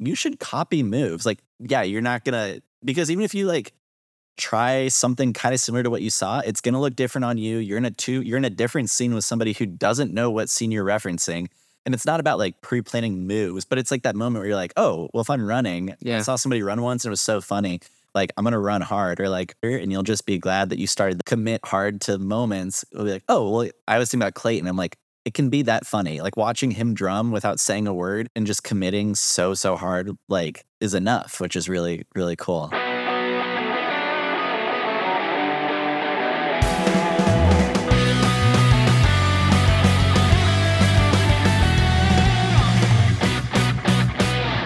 you should copy moves. Like, yeah, you're not gonna because even if you like try something kind of similar to what you saw, it's gonna look different on you. You're in a two, you're in a different scene with somebody who doesn't know what scene you're referencing. And it's not about like pre-planning moves, but it's like that moment where you're like, oh, well, if I'm running, Yeah. I saw somebody run once and it was so funny. Like I'm gonna run hard, or like, and you'll just be glad that you started to commit hard to moments. It'll be like, oh, well, I was thinking about Clayton. I'm like, it can be that funny. Like watching him drum without saying a word and just committing so so hard, like, is enough, which is really really cool.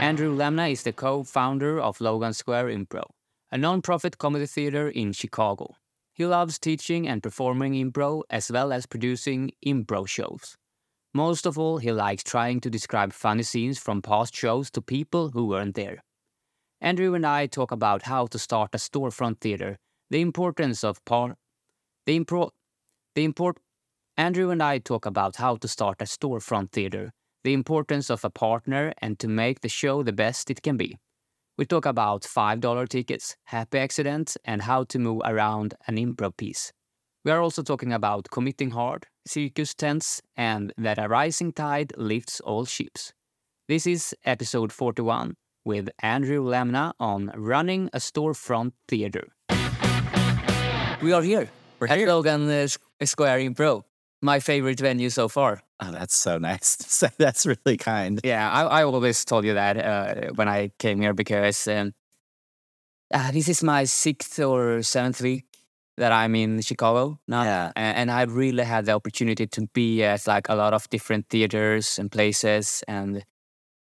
Andrew Lemna is the co-founder of Logan Square Improv, a non-profit comedy theater in Chicago. He loves teaching and performing improv as well as producing improv shows. Most of all, he likes trying to describe funny scenes from past shows to people who weren't there. Andrew and I talk about how to start a storefront theater, the importance of par, the impro, the import. Andrew and I talk about how to start a storefront theater, the importance of a partner, and to make the show the best it can be. We talk about $5 tickets, happy accidents, and how to move around an improv piece. We are also talking about committing hard, circus tents, and that a rising tide lifts all ships. This is episode 41 with Andrew Lemna on running a storefront theater. We are here. We're at here. Logan uh, Square Improv, my favorite venue so far. Oh, that's so nice. So that's really kind. Yeah, I, I always told you that uh, when I came here because um, uh, this is my sixth or seventh week that I'm in Chicago now, Yeah. a- and I really had the opportunity to be at like a lot of different theaters and places and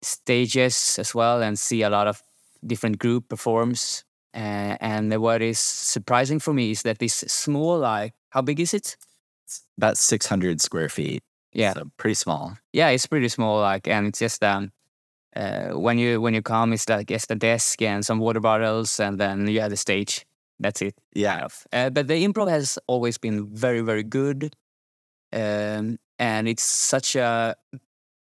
stages as well, and see a lot of different group performs. Uh, and what is surprising for me is that this small, like, how big is it? It's about 600 square feet. Yeah, So pretty small. yeah, it's pretty small, like, and it's just um, uh, when you when you come, it's like just a desk and some water bottles, and then you have the stage. That's it. Yeah. Uh, but the improv has always been very, very good, um, and it's such a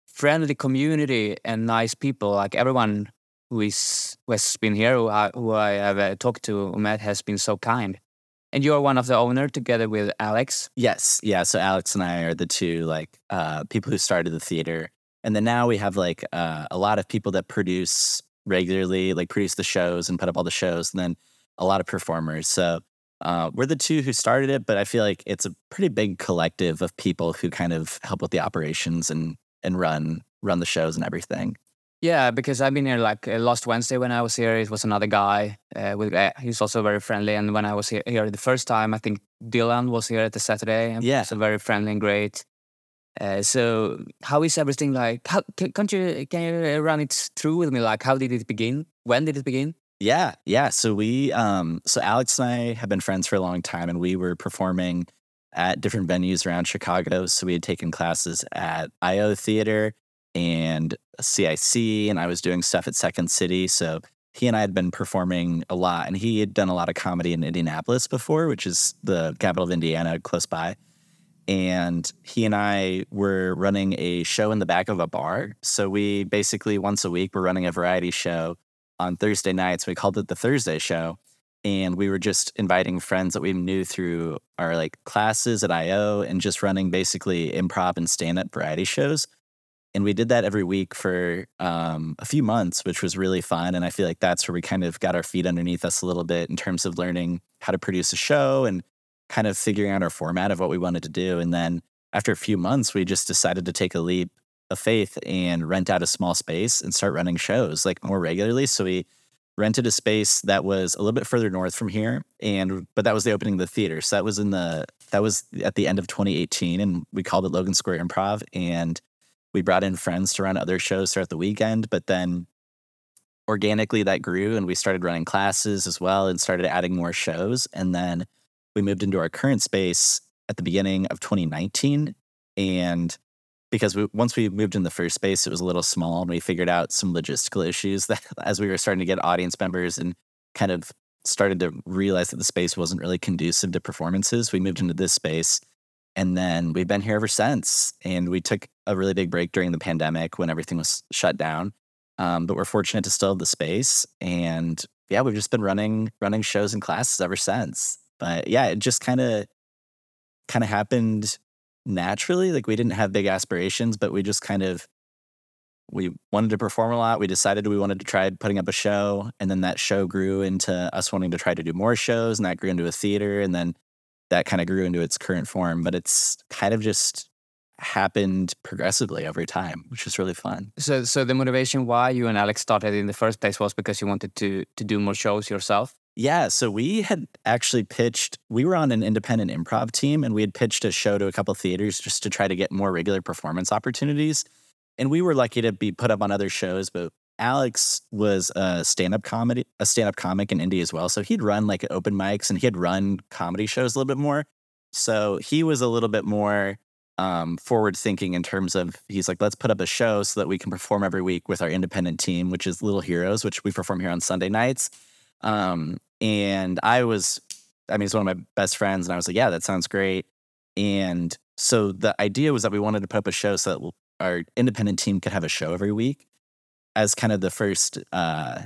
friendly community and nice people. Like everyone who is who has been here, who I, who I have uh, talked to, met, has been so kind. And you are one of the owner together with Alex. Yes. Yeah. So Alex and I are the two like uh, people who started the theater. And then now we have like uh, a lot of people that produce regularly, like produce the shows and put up all the shows, and then a lot of performers. So uh, we're the two who started it, but I feel like it's a pretty big collective of people who kind of help with the operations and and run run the shows and everything. Yeah, because I've been here like uh, last Wednesday when I was here. It was another guy. Uh, with uh, he's also very friendly. And when I was here, here the first time, I think Dylan was here at the Saturday. and Yeah. so very friendly and great. Uh, so how is everything like? How can, can't you can you run it through with me? Like how did it begin? When did it begin? Yeah, yeah. So we, um, so Alex and I have been friends for a long time, and we were performing at different venues around Chicago. So we had taken classes at IO Theater and CIC, and I was doing stuff at Second City. So he and I had been performing a lot, and he had done a lot of comedy in Indianapolis before, which is the capital of Indiana, close by. And he and I were running a show in the back of a bar. So we basically once a week were running a variety show on Thursday nights. We called it the Thursday Show, and we were just inviting friends that we knew through our like classes at IO and just running basically improv and stand up variety shows. And we did that every week for um, a few months, which was really fun. And I feel like that's where we kind of got our feet underneath us a little bit in terms of learning how to produce a show and kind of figuring out our format of what we wanted to do. And then after a few months, we just decided to take a leap of faith and rent out a small space and start running shows like more regularly. So we rented a space that was a little bit further north from here, and but that was the opening of the theater. So that was in the that was at the end of 2018, and we called it Logan Square Improv, and we brought in friends to run other shows throughout the weekend. But then organically that grew, and we started running classes as well, and started adding more shows, and then we moved into our current space at the beginning of 2019, and because we, once we moved in the first space, it was a little small, and we figured out some logistical issues that as we were starting to get audience members and kind of started to realize that the space wasn't really conducive to performances, we moved into this space. And then we've been here ever since. And we took a really big break during the pandemic when everything was shut down. Um, but we're fortunate to still have the space. And yeah, we've just been running running shows and classes ever since. But yeah, it just kind of kind of happened naturally. Like we didn't have big aspirations, but we just kind of we wanted to perform a lot. We decided we wanted to try putting up a show, and then that show grew into us wanting to try to do more shows, and that grew into a theater, and then that kind of grew into its current form. But it's kind of just happened progressively over time, which is really fun. So, so the motivation why you and Alex started in the first place was because you wanted to to do more shows yourself. Yeah, so we had actually pitched. We were on an independent improv team, and we had pitched a show to a couple theaters just to try to get more regular performance opportunities. And we were lucky to be put up on other shows, but Alex was a stand-up comedy, a stand-up comic in Indy as well. So he'd run like open mics and he had run comedy shows a little bit more. So he was a little bit more um, forward thinking in terms of he's like, let's put up a show so that we can perform every week with our independent team, which is Little Heroes, which we perform here on Sunday nights. Um, and I was, I mean, he's one of my best friends, and I was like, yeah, that sounds great. And so the idea was that we wanted to put up a show so that our independent team could have a show every week as kind of the first uh,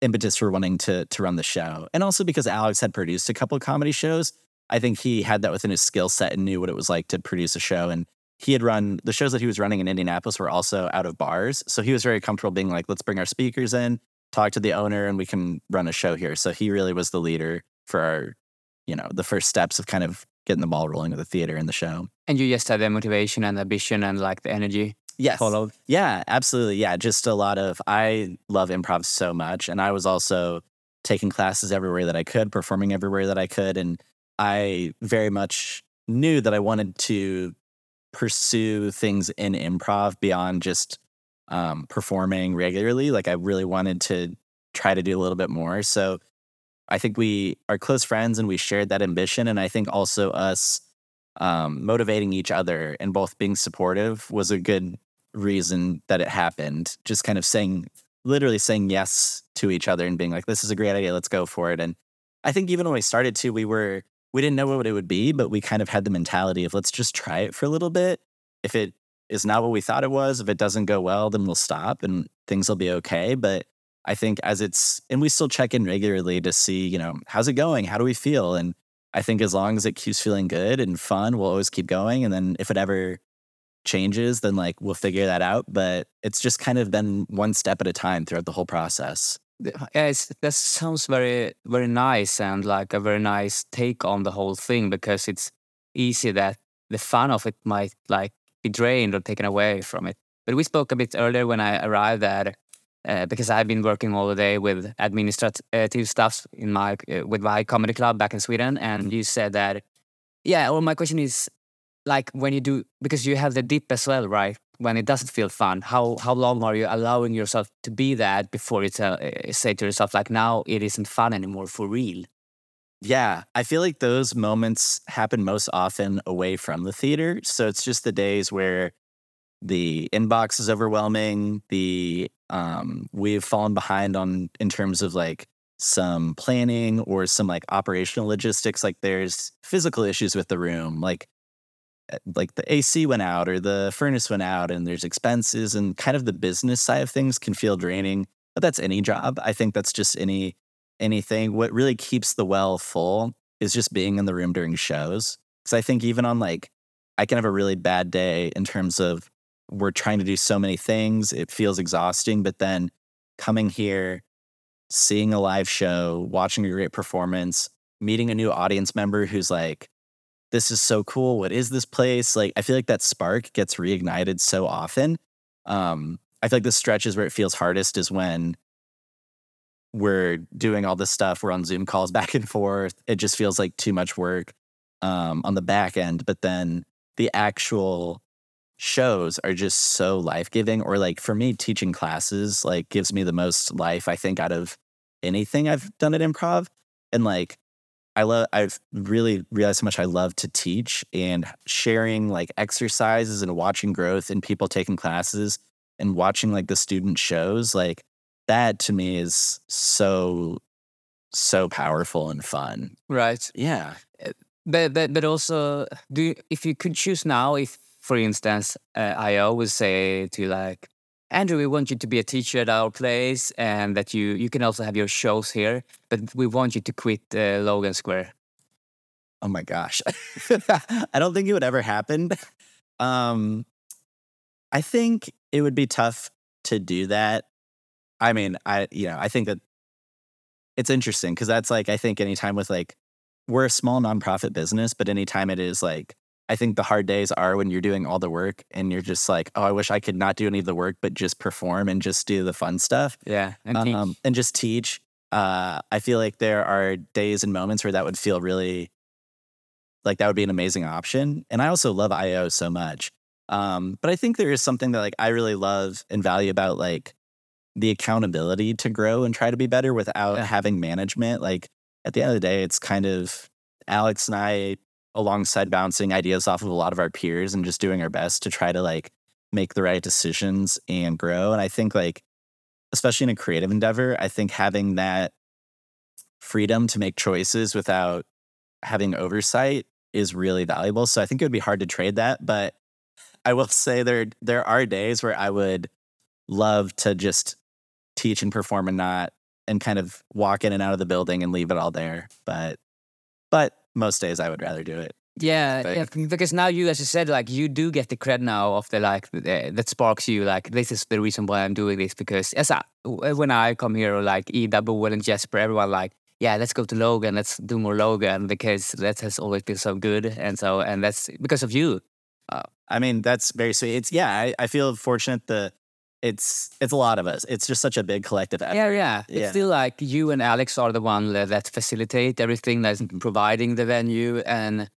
impetus for wanting to to run the show, and also because Alex had produced a couple of comedy shows. I think he had that within his skill set and knew what it was like to produce a show. And he had run the shows that he was running in Indianapolis were also out of bars. So he was very comfortable being like, let's bring our speakers in, talk to the owner, and we can run a show here. So he really was the leader for our, you know, the first steps of kind of getting the ball rolling with the theater and the show. And you just had the motivation and the ambition and like the energy. Yes. Followed. Yeah, absolutely. Yeah, just a lot of I love improv so much, and I was also taking classes everywhere that I could, performing everywhere that I could, and I very much knew that I wanted to pursue things in improv beyond just um, performing regularly. Like I really wanted to try to do a little bit more. So I think we are close friends and we shared that ambition. And I think also us um, motivating each other and both being supportive was a good reason that it happened. Just kind of saying, literally saying yes to each other and being like, this is a great idea. Let's go for it. And I think even when we started to, we were we didn't know what it would be, but we kind of had the mentality of let's just try it for a little bit. If it is not what we thought it was, if it doesn't go well, then we'll stop and things will be okay. But I think as it's, and we still check in regularly to see, you know, how's it going? How do we feel? And I think as long as it keeps feeling good and fun, we'll always keep going. And then if it ever changes, then like we'll figure that out. But it's just kind of been one step at a time throughout the whole process yeah, that sounds very very nice and like a very nice take on the whole thing because it's easy that the fun of it might like be drained or taken away from it. But we spoke a bit earlier when I arrived that uh, because I've been working all the day with administrative stuff in my uh, with my comedy club back in Sweden, and you said that yeah. Well, my question is like when you do because you have the dip as well, right? when it doesn't feel fun how how long are you allowing yourself to be that before you tell, uh, say to yourself like now it isn't fun anymore for real yeah i feel like those moments happen most often away from the theater so it's just the days where the inbox is overwhelming the um, we've fallen behind on in terms of like some planning or some like operational logistics like there's physical issues with the room like Eh, like the AC went out or the furnace went out and there's expenses and kind of the business side of things can feel draining. But that's any job. I think that's just any anything. What really keeps the well full is just being in the room during shows. Cause I think even on like I can have a really bad day in terms of we're trying to do so many things. It feels exhausting. But then coming here, seeing a live show, watching a great performance, meeting a new audience member who's like, this is so cool. What is this place? Like, I feel like that spark gets reignited so often. Um, I feel like the stretches where it feels hardest is when we're doing all this stuff. We're on Zoom calls back and forth. It just feels like too much work um, on the back end. But then the actual shows are just so life giving. Or like for me, teaching classes like gives me the most life I think out of anything I've done at improv. And like I love I've really realized how much I love to teach and sharing like exercises and watching growth and people taking classes and watching like the student shows like that to me is so so powerful and fun. Right. Yeah. Eh, but but but also do you, if you could choose now if for instance uh, I always say to like Andrew, we want you to be a teacher at our place, and that you you can also have your shows here. But we want you to quit uh, Logan Square. Oh my gosh. I don't think it would ever happen. Um, I think it would be tough to do that. I mean, I you know, I think that it's interesting because that's like I think anytime with like we're a small nonprofit business, but anytime it is like I think the hard days are when you're doing all the work and you're just like, oh, I wish I could not do any of the work, but just perform and just do the fun stuff. Yeah, and, um, and just teach. Uh, I feel like there are days and moments where that would feel really like that would be an amazing option. And I also love IO so much. Um, but I think there is something that like I really love and value about like the accountability to grow and try to be better without Yeah. having management. Like at the end of the day, it's kind of Alex and I alongside bouncing ideas off of a lot of our peers and just doing our best to try to like make the right decisions and grow. And I think like especially in a creative endeavor, I think having that freedom to make choices without having oversight is really valuable. So I think it would be hard to trade that, but I will say there there are days where I would love to just teach and perform and not and kind of walk in and out of the building and leave it all there. But but most days I would rather do it. Yeah, yeah, because now you, as you said, like you do get the cred now of the like uh, that sparks you. Like this is the reason why I'm doing this because as I, when I come here, like like Double Will and Jesper, everyone like, yeah, let's go to Logan, let's do more Logan because that has always been so good, and so and that's because of you. I mean, that's very sweet. It's yeah, I, I feel fortunate that it's it's a lot of us. It's just such a big collective effort. Yeah, yeah. Yeah. It's still like you and Alex are the one that, facilitate everything, that's providing the venue, and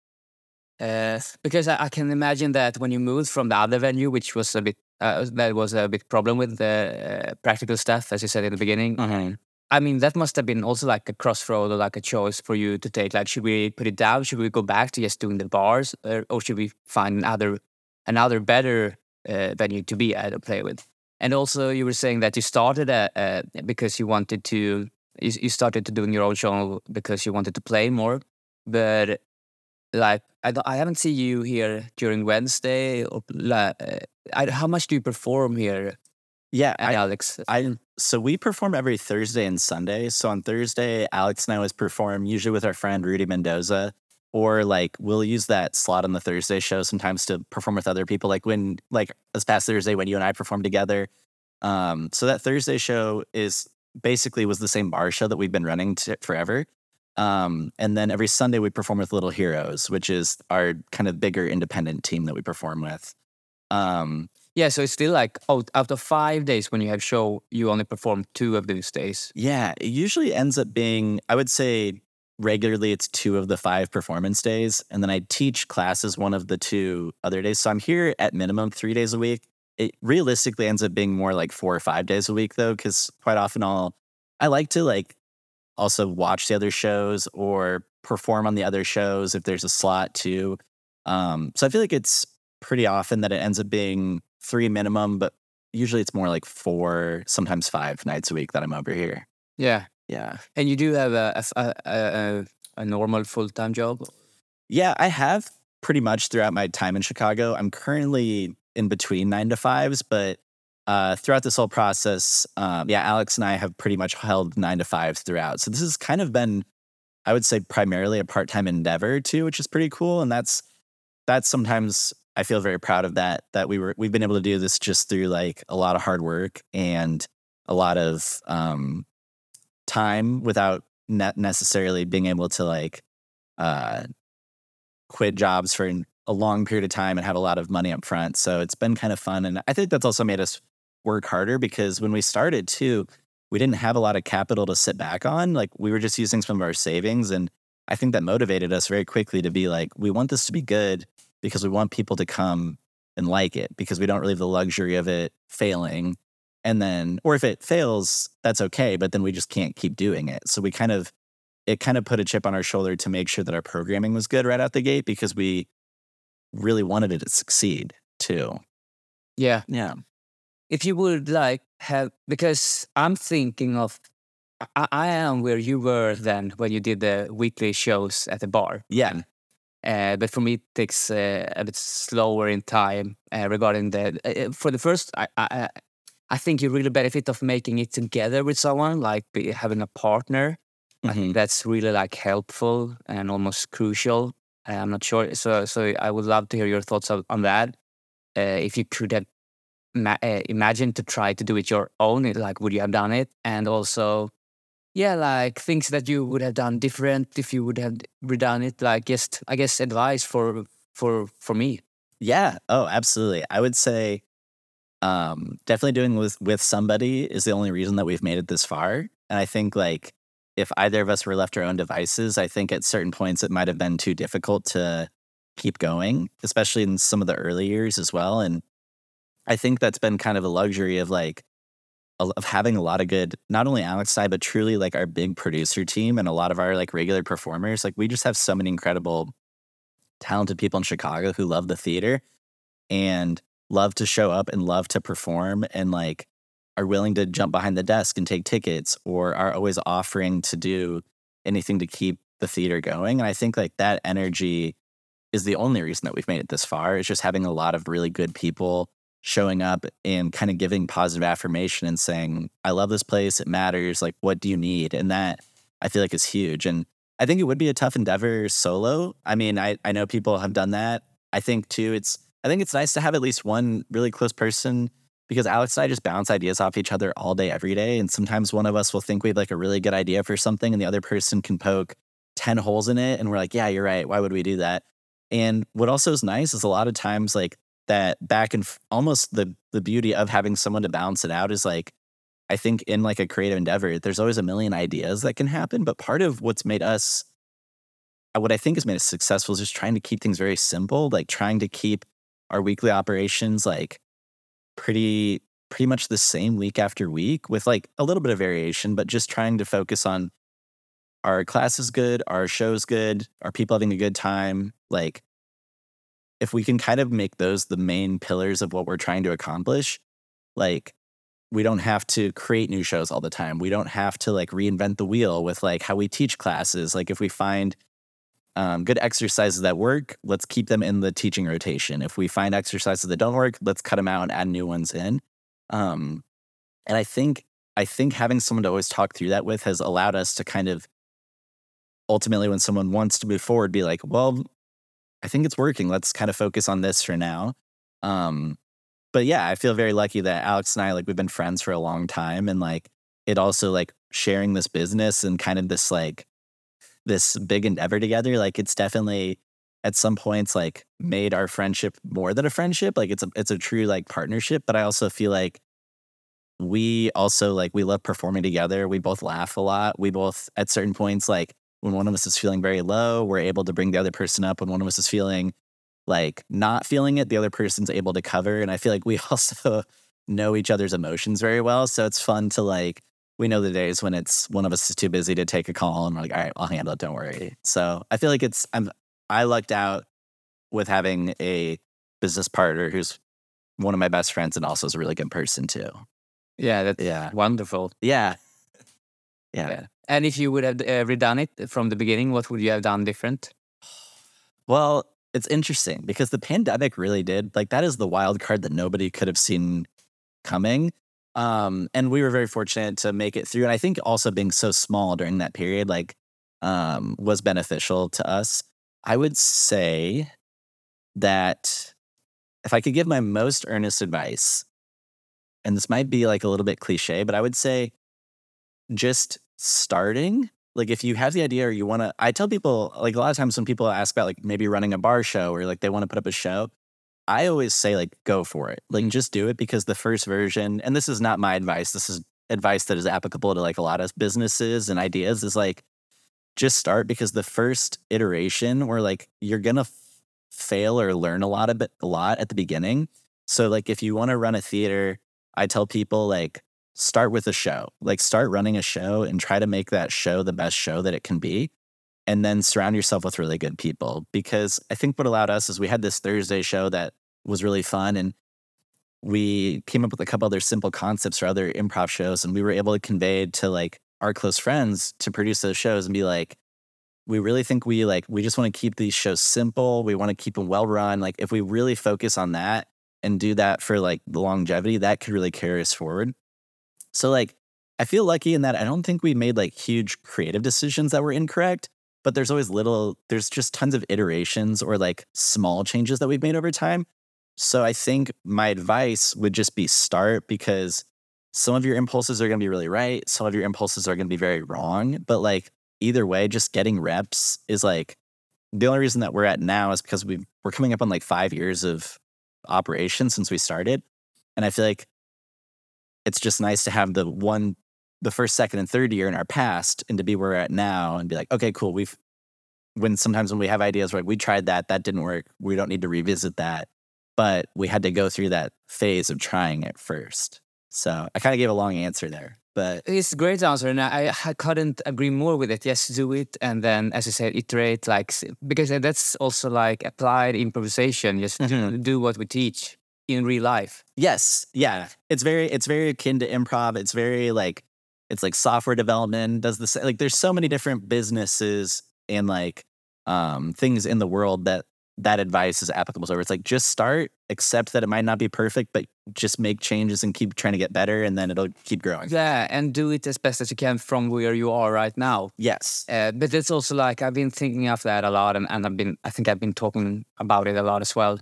uh, because I, I can imagine that when you moved from the other venue, which was a bit uh, that was a bit problem with the uh, practical stuff, as you said in the beginning. Mhm. I mean, that must have been also like a crossroad or like a choice for you to take. Like, should we put it down? Should we go back to just doing the bars, or, or should we find another another better uh, venue to be at or play with? And also, you were saying that you started uh, uh, because you wanted to. You, you started to doing your own show because you wanted to play more, but like I, I haven't seen you here during Wednesday. Or la- uh, I, how much do you perform here, Yeah, I, Alex? I so we perform every Thursday and Sunday. So on Thursday, Alex and I always perform usually with our friend Rudy Mendoza, or like we'll use that slot on the Thursday show sometimes to perform with other people. Like when like this past Thursday when you and I performed together. Um, so that Thursday show is basically was the same bar show that we've been running forever. Um, and then every Sunday we perform with Little Heroes, which is our kind of bigger independent team that we perform with. Um, Yeah, so it's still like out, out of five days when you have show, you only perform two of those days. Yeah, it usually ends up being, I would say regularly it's two of the five performance days. And then I teach classes one of the two other days. So I'm here at minimum three days a week. It realistically ends up being more like four or five days a week though, because quite often I'll, I like to like also watch the other shows or perform on the other shows if there's a slot too. Um, so I feel like it's pretty often that it ends up being three minimum, but usually it's more like four, sometimes five nights a week that I'm over here. Yeah, Yeah. and you do have a, a, a, a normal full time job. Yeah, I have pretty much throughout my time in Chicago. I'm currently in between nine to fives, but uh, throughout this whole process, um, yeah, Alex and I have pretty much held nine to fives throughout. So this has kind of been, I would say, primarily a part time endeavor too, which is pretty cool. And that's that's sometimes I feel very proud of that. That we were we've been able to do this just through like a lot of hard work and a lot of um, time without ne- necessarily being able to like uh, quit jobs for a long period of time and have a lot of money up front. So it's been kind of fun. And I think that's also made us work harder because when we started too, we didn't have a lot of capital to sit back on. Like we were just using some of our savings. And I think that motivated us very quickly to be like, we want this to be good because we want people to come and like it because we don't really have the luxury of it failing. And then, or if it fails, that's okay. But then we just can't keep doing it. So we kind of, it kind of put a chip on our shoulder to make sure that our programming was good right out the gate because we really wanted it to succeed too. Yeah, Yeah. if you would like have because I'm thinking of. I, I am where you were then when you did the weekly shows at the bar. Yeah. Uh, but for me, it takes uh, a bit slower in time uh, regarding the. Uh, for the first, I, I, I- I think you really benefit of making it together with someone, like be, having a partner. I Mhm. think that's really like helpful and almost crucial. I'm not sure. So, so I would love to hear your thoughts on, on that. Uh, if you could have ma- uh, imagined to try to do it your own, like would you have done it? And also, yeah, like things that you would have done different if you would have redone it. Like just, I guess, advice for for for me. Yeah. Oh, absolutely. I would say um, definitely doing with with somebody is the only reason that we've made it this far. And I think like if either of us were left our own devices, I think at certain points it might have been too difficult to keep going, especially in some of the early years as well. And I think that's been kind of a luxury of like of having a lot of good, not only Alex and I, but truly like our big producer team and a lot of our like regular performers. Like we just have so many incredible, talented people in Chicago who love the theater and love to show up and love to perform and like are willing to jump behind the desk and take tickets or are always offering to do anything to keep the theater going. And I think like that energy is the only reason that we've made it this far. It's just having a lot of really good people showing up and kind of giving positive affirmation and saying, I love this place. It matters. Like, what do you need? And that I feel like is huge. And I think it would be a tough endeavor solo. I mean, I, I know people have done that. I think too, it's, I think it's nice to have at least one really close person because Alex and I just bounce ideas off each other all day, every day. And sometimes one of us will think we have like a really good idea for something and the other person can poke 10 holes in it. And we're like, yeah, you're right. Why would we do that? And what also is nice is a lot of times like that back and f- almost the the beauty of having someone to balance it out is like I think in like a creative endeavor, there's always a million ideas that can happen. But part of what's made us uh, what I think has made us successful is just trying to keep things very simple, like trying to keep our weekly operations like pretty pretty much the same week after week with like a little bit of variation, but just trying to focus on our class is good, our show's good, are people having a good time? Like, if we can kind of make those the main pillars of what we're trying to accomplish, like, we don't have to create new shows all the time. We don't have to like reinvent the wheel with like how we teach classes. Like, if we find um, good exercises that work, let's keep them in the teaching rotation. If we find exercises that don't work, let's cut them out and add new ones in. Um, and I think I think having someone to always talk through that with has allowed us to kind of ultimately when someone wants to move forward be like well i think it's working let's kind of focus on this for now um but yeah i feel very lucky that alex and i like we've been friends for a long time and like it also like sharing this business and kind of this like this big endeavor together like it's definitely at some points like made our friendship more than a friendship like it's a it's a true like partnership but i also feel like we also like we love performing together we both laugh a lot we both at certain points like when one of us is feeling very low, we're able to bring the other person up. When one of us is feeling like not feeling it, the other person's able to cover. And I feel like we also know each other's emotions very well. So it's fun to like, we know the days when it's one of us is too busy to take a call and we're like, all right, I'll handle it. Don't worry. So I feel like it's, I'm, I lucked out with having a business partner who's one of my best friends and also is a really good person too. Yeah, that's Yeah. wonderful. Yeah. Yeah. Yeah. And if you would have uh, redone it from the beginning, what would you have done different? Well, it's interesting because the pandemic really did like that is the wild card that nobody could have seen coming. Um, and we were very fortunate to make it through. And I think also being so small during that period, like, um, was beneficial to us. I would say that if I could give my most earnest advice, and this might be like a little bit cliche, but I would say just starting like if you have the idea or you want to i tell people like a lot of times when people ask about like maybe running a bar show or like they want to put up a show i always say like go for it like just do it because the first version and this is not my advice this is advice that is applicable to like a lot of businesses and ideas is like just start because the first iteration where like you're gonna f- fail or learn a lot of it a lot at the beginning so like if you want to run a theater i tell people like start with a show. Like start running a show and try to make that show the best show that it can be. And then surround yourself with really good people. Because I think what allowed us is we had this Thursday show that was really fun and we came up with a couple other simple concepts for other improv shows and we were able to convey to like our close friends to produce those shows and be like we really think we like we just want to keep these shows simple we want to keep them well run like if we really focus on that and do that for like the longevity, that could really carry us forward. So like I feel lucky in that I don't think we made like huge creative decisions that were incorrect, but there's always little there's just tons of iterations or like small changes that we've made over time. So I think my advice would just be start because some of your impulses are going to be really right, some of your impulses are going to be very wrong, but like either way just getting reps is like the only reason that we're at now is because we we're coming up on like 5 years of operation since we started. And I feel like it's just nice to have the one, the first, second, and third year in our past and to be where we're at now and be like, okay, cool. We've, when sometimes when we have ideas, like we tried that, that didn't work. We don't need to revisit that. But we had to go through that phase of trying it first. So I kind of gave a long answer there but it's a great answer and I, I couldn't agree more with it yes do it and then as i said iterate like because that's also like applied improvisation just mm-hmm. do what we teach in real life yes yeah it's very it's very akin to improv it's very like it's like software development does the like there's so many different businesses and like um things in the world that that advice is applicable. So it's like just start accept that it might not be perfect but just make changes and keep trying to get better and then it'll keep growing. Yeah and do it as best as you can from where you are right now. Yes. Uh, but it's also like i've been thinking of that a lot and, and i've been i think i've been talking about it a lot as well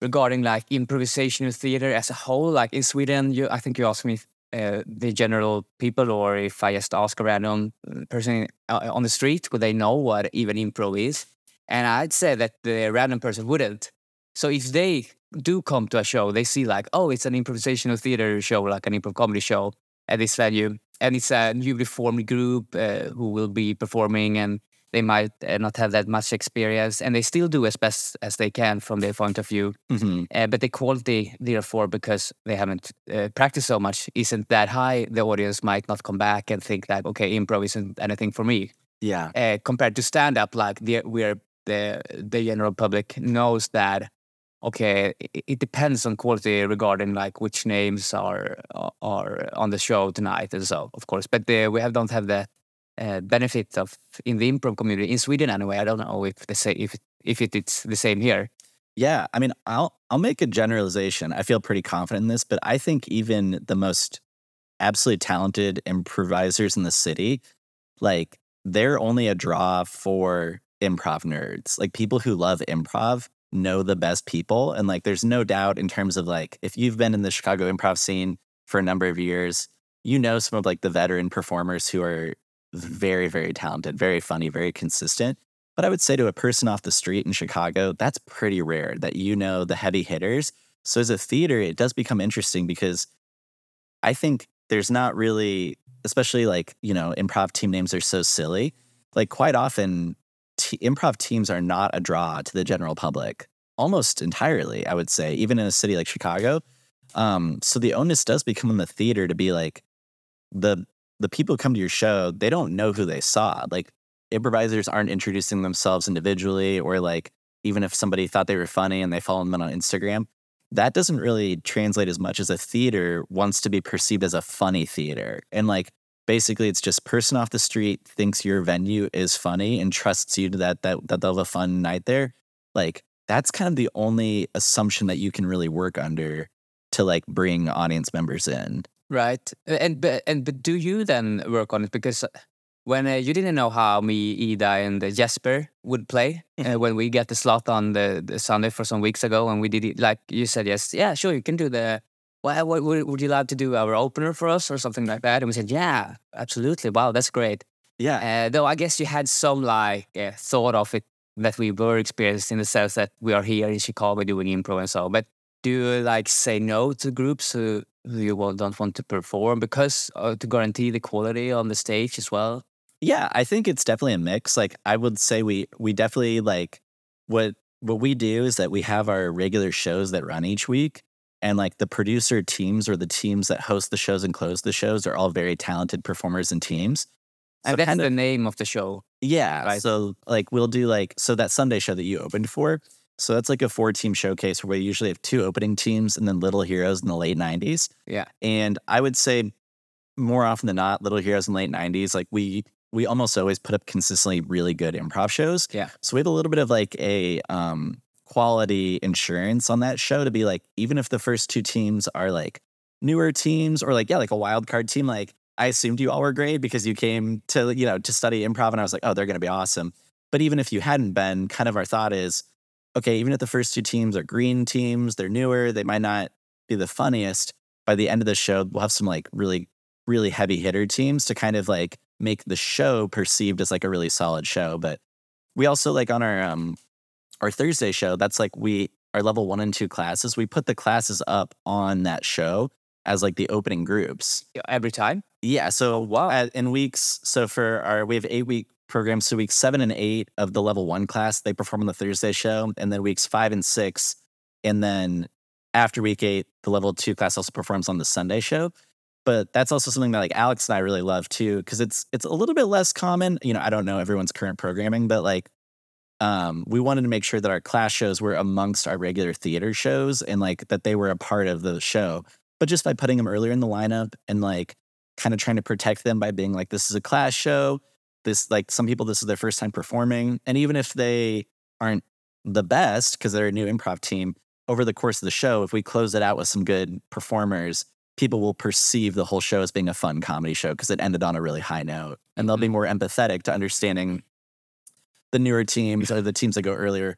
regarding like improvisational theater as a whole. Like in sweden you i think you asked me uh, the general people or if i just ask a random person uh, on the street would they know what even improv is and I'd say that the random person wouldn't. So if they do come to a show, they see like, oh, it's an improvisational theater show, like an improv comedy show at this venue, and it's a newly formed group uh, who will be performing, and they might uh, not have that much experience, and they still do as best as they can from their point of view. Mm-hmm. Uh, but the quality, therefore, because they haven't uh, practiced so much, isn't that high. The audience might not come back and think that okay, improv isn't anything for me. Yeah. Uh, compared to stand up, like we're the the general public knows that okay it, it, depends on quality regarding like which names are are on the show tonight and so of course. But the, we have don't have the uh, benefit of in the improv community in Sweden anyway I don't know if they say if if it, it's the same here. Yeah I mean I'll I'll make a generalization. I feel pretty confident in this but I think even the most absolutely talented improvisers in the city like they're only a draw for improv nerds. Like people who love improv know the best people. And like there's no doubt in terms of like if you've been in the Chicago improv scene for a number of years, you know some of like the veteran performers who are very, very talented, very funny, very consistent. But I would say to a person off the street in Chicago, that's pretty rare that you know the heavy hitters. So as a theater, it does become interesting because I think there's not really, especially like, you know, improv team names are so silly. Like quite often improv teams are not a draw to the general public almost entirely, I would say, even in a city like Chicago. Um, so the onus does become in the theater to be like the the people who come to your show, they don't know who they saw. Like improvisers aren't introducing themselves individually, or like even if somebody thought they were funny and they follow them on Instagram, that doesn't really translate as much as a theater wants to be perceived as a funny theater. And like basically it's just person off the street thinks your venue is funny and trusts you to that that that they'll have a fun night there. Like that's kind of the only assumption that you can really work under to like bring audience members in. Right. And but and but do you then work on it? Because when uh, you didn't know how me ida and uh, jesper would play uh, when we get the slot on the, the sunday for some weeks ago and we did it like you said yes yeah sure you can do the well, what, would you like to do our opener for us or something like that? And we said, yeah, absolutely. Wow, that's great. Yeah. Uh, though I guess you had some like uh, thought of it that we were experienced in the sense that we are here in Chicago doing improv and so. But do you like say no to groups who, who you don't want to perform because uh, to guarantee the quality on the stage as well? Yeah, I think it's definitely a mix. Like I would say we we definitely like what what we do is that we have our regular shows that run each week and like the producer teams or the teams that host the shows and close the shows are all very talented performers and teams. So and that's the of, name of the show. Yeah. Right? So like we'll do like so that Sunday show that you opened for. So that's like a four team showcase where we usually have two opening teams and then Little Heroes in the late 90s. Yeah. And I would say more often than not, Little Heroes in the late 90s, like we we almost always put up consistently really good improv shows. Yeah. So we have a little bit of like a um quality insurance on that show to be like, even if the first two teams are like newer teams or like, yeah, like a wild card team, like I assumed you all were great because you came to, you know, to study improv and I was like, oh, they're going to be awesome. But even if you hadn't been, kind of our thought is, okay, even if the first two teams are green teams, they're newer, they might not be the funniest. By the end of the show, we'll have some like really, really heavy hitter teams to kind of like make the show perceived as like a really solid show. But we also like on our um our Thursday show, that's like we our level one and two classes, we put the classes up on that show as like the opening groups. Every time? Yeah. So wow. At, in weeks, so for our we have eight week programs. So weeks seven and eight of the level one class, they perform on the Thursday show, and then weeks five and six, and then after week eight, the level two class also performs on the Sunday show. But that's also something that like Alex and I really love too, because it's it's a little bit less common. You know, I don't know everyone's current programming, but like um, we wanted to make sure that our class shows were amongst our regular theater shows and like that they were a part of the show. But just by putting them earlier in the lineup and like kind of trying to protect them by being like, this is a class show. This, like, some people, this is their first time performing. And even if they aren't the best because they're a new improv team, over the course of the show, if we close it out with some good performers, people will perceive the whole show as being a fun comedy show because it ended on a really high note. And they'll be mm-hmm. more empathetic to understanding the newer teams or the teams that go earlier,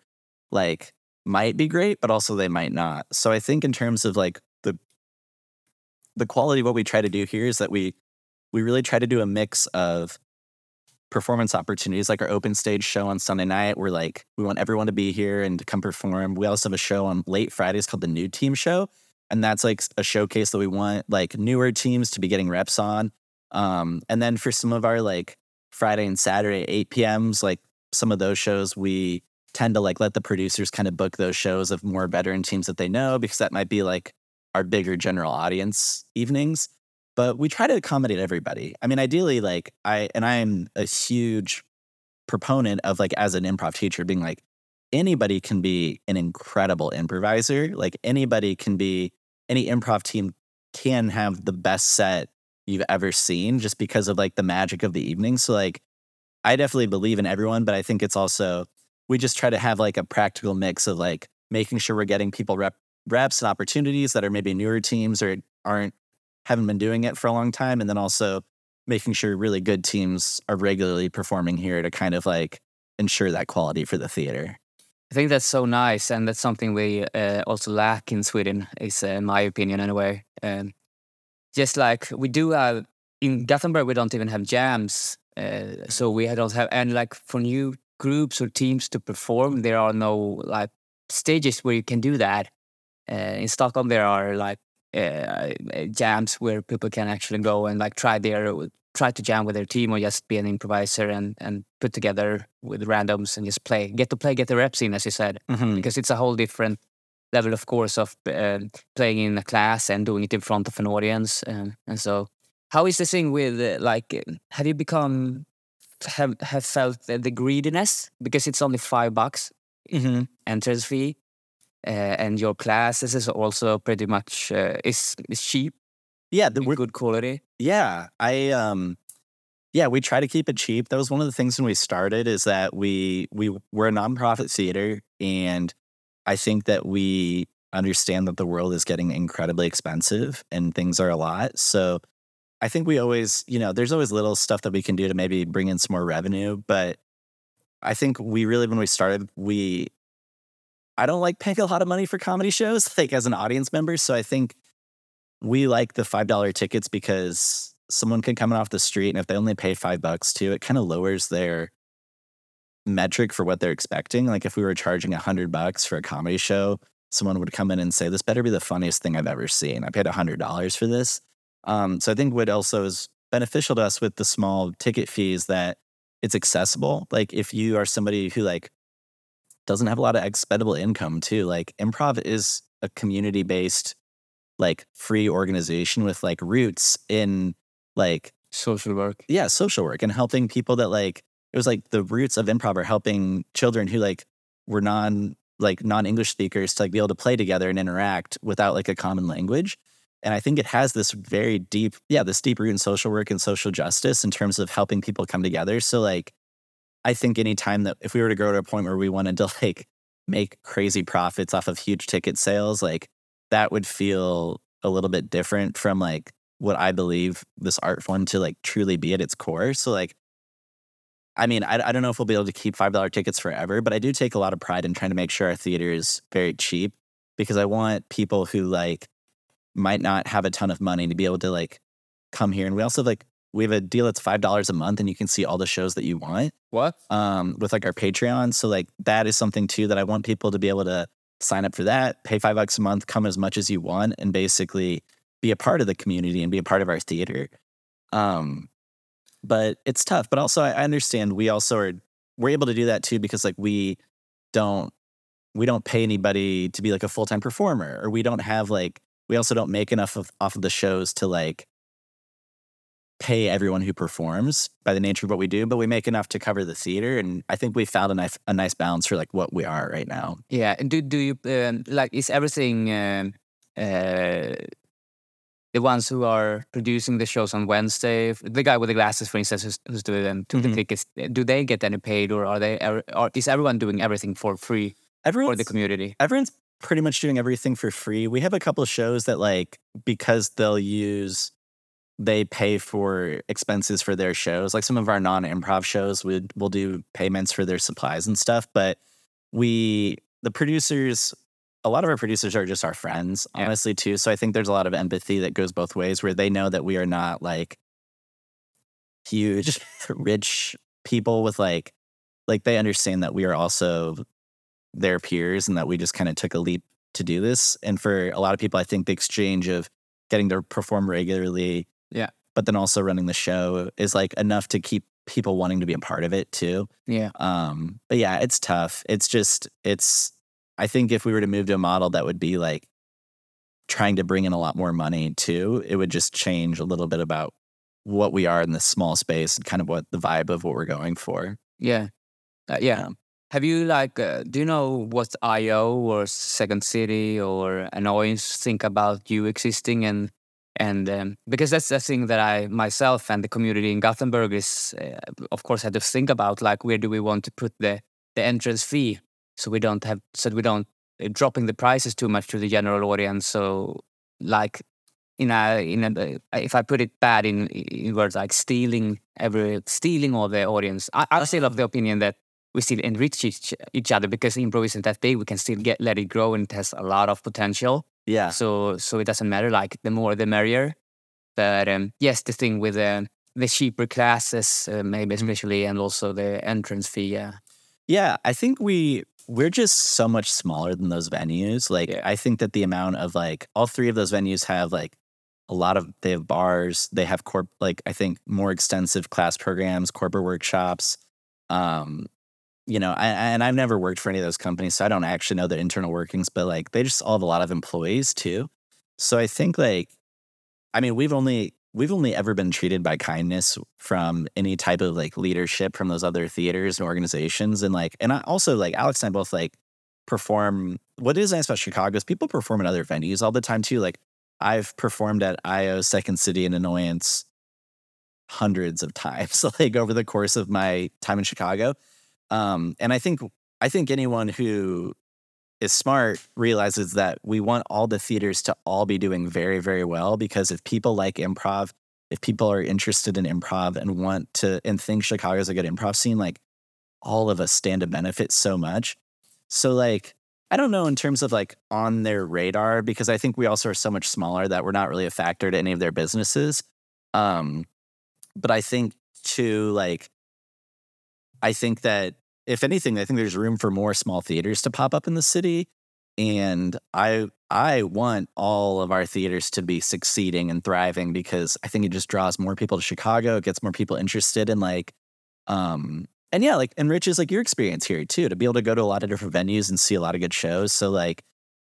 like, might be great, but also they might not. So I think in terms of like the the quality of what we try to do here is that we we really try to do a mix of performance opportunities like our open stage show on Sunday night. We're like, we want everyone to be here and to come perform. We also have a show on late Fridays called the New Team Show. And that's like a showcase that we want like newer teams to be getting reps on. Um, and then for some of our like Friday and Saturday 8 p.m.s, like some of those shows, we tend to like let the producers kind of book those shows of more veteran teams that they know because that might be like our bigger general audience evenings but we try to accommodate everybody. I mean, ideally, like I and I am a huge proponent of like as an improv teacher being like anybody can be an incredible improviser. Like anybody can be any improv team can have the best set you've ever seen just because of like the magic of the evening. So like I definitely believe in everyone, but I think it's also we just try to have like a practical mix of like making sure we're getting people rep reps and opportunities that are maybe newer teams or aren't haven't been doing it for a long time, and then also making sure really good teams are regularly performing here to kind of like ensure that quality for the theater. I think that's so nice, and that's something we uh, also lack in Sweden, is uh, my opinion anyway. Um, just like we do uh, in Gothenburg, we don't even have jams, uh, so we don't have and like for new groups or teams to perform, there are no like stages where you can do that. Uh, in Stockholm, there are like uh, jams where people can actually go and like try their try to jam with their team or just be an improviser and and put together with randoms and just play get to play get the reps in as you said mm-hmm. because it's a whole different level of course of uh, playing in a class and doing it in front of an audience and, and so how is the thing with uh, like have you become have have felt the, the greediness because it's only five bucks mm-hmm. entrance fee uh, and your classes is also pretty much uh, is is cheap. Yeah, the, good quality. Yeah, I um, yeah, we try to keep it cheap. That was one of the things when we started is that we we we're a nonprofit theater, and I think that we understand that the world is getting incredibly expensive and things are a lot. So I think we always, you know, there's always little stuff that we can do to maybe bring in some more revenue, but I think we really, when we started, we I don't like paying a lot of money for comedy shows, like as an audience member. So I think we like the $5 tickets because someone can come in off the street and if they only pay five bucks too, it kind of lowers their metric for what they're expecting. Like if we were charging a hundred bucks for a comedy show, someone would come in and say, This better be the funniest thing I've ever seen. I paid a hundred dollars for this. Um, so I think what also is beneficial to us with the small ticket fees that it's accessible. Like if you are somebody who like doesn't have a lot of expendable income too. Like improv is a community based, like free organization with like roots in like social work. Yeah, social work and helping people that like it was like the roots of improv are helping children who like were non like non English speakers to like be able to play together and interact without like a common language. And I think it has this very deep, yeah, this deep root in social work and social justice in terms of helping people come together. So like I think anytime that if we were to grow to a point where we wanted to like make crazy profits off of huge ticket sales, like that would feel a little bit different from like what I believe this art form to like truly be at its core. So like I mean, I, I don't know if we'll be able to keep $5 tickets forever, but I do take a lot of pride in trying to make sure our theater is very cheap because I want people who like might not have a ton of money to be able to like come here. And we also like, we have a deal that's $5 a month and you can see all the shows that you want What? um, with like our Patreon. So like that is something too that I want people to be able to sign up for that, pay five bucks a month, come as much as you want, and basically be a part of the community and be a part of our theater. Um, but it's tough. But also, I I understand we also are we're able to do that too because like we don't we don't pay anybody to be like a full time performer, or we don't have like we also don't make enough of off of the shows to like pay everyone who performs by the nature of what we do, but we make enough to cover the theater, and I think we found a nice a nice balance for like what we are right now. Yeah. And do do you um, like is everything um, uh, the ones who are producing the shows on Wednesday, the guy with the glasses, for instance, who's, who's doing them, took Mhm. the tickets. Do they get any paid, or are they? er- Or is everyone doing everything for free for the community? everyone's pretty much doing everything for free. We have a couple of shows that like because they'll use they pay for expenses for their shows. Like some of our non-improv shows we will do payments for their supplies and stuff, but we the producers a lot of our producers are just our friends, Yeah. honestly, too. So I think there's a lot of empathy that goes both ways where they know that we are not like huge rich people with like like they understand that we are also their peers and that we just kind of took a leap to do this. And for a lot of people, I think the exchange of getting to perform regularly, Yeah. but then also running the show is like enough to keep people wanting to be a part of it too. Yeah. Um, but yeah, it's tough. It's just it's I think if we were to move to a model that would be like trying to bring in a lot more money too, it would just change a little bit about what we are in this small space and kind of what the vibe of what we're going for. Yeah. Uh, yeah. Yeah. Have you like, uh, do you know what IO or Second City or Annoyance think about you existing and and um, because that's the thing that I myself and the community in Gothenburg is uh, of course had to think about like where do we want to put the the entrance fee? So we don't have so we don't uh, dropping the prices too much to the general audience. So like in a in a uh, if I put it bad in in words like stealing every stealing all the audience I, I'm still have the opinion that we still enrich each, each other because improv isn't that big we can still get let it grow and it has a lot of potential Yeah. so so it doesn't matter like the more the merrier but um, yes the thing with uh, the cheaper classes uh, maybe Mm-hmm. especially and also the entrance fee yeah Yeah, I think we we're just so much smaller than those venues. Like Yeah. I think that the amount of like all three of those venues have like a lot of they have bars, they have corp like I think more extensive class programs, corporate workshops. Um you know, I, and I've never worked for any of those companies, so I don't actually know their internal workings, but like they just all have a lot of employees too. So I think like I mean, we've only we've only ever been treated by kindness from any type of like leadership from those other theaters and organizations and like and I also like Alex and I both like perform what is nice about Chicago is people perform in other venues all the time too. Like I've performed at IO Second City and Annoyance hundreds of times like over the course of my time in Chicago. Um and I think I think anyone who is smart realizes that we want all the theaters to all be doing very, very well because if people like improv, if people are interested in improv and want to and think Chicago's a good improv scene, like all of us stand to benefit so much. So like I don't know in terms of like on their radar because I think we also are so much smaller that we're not really a factor to any of their businesses. Um but I think to like I think that if anything, I think there's room for more small theaters to pop up in the city. And I I want all of our theaters to be succeeding and thriving because I think it just draws more people to Chicago, it gets more people interested in like um and yeah, like enriches like your experience here too, to be able to go to a lot of different venues and see a lot of good shows. So like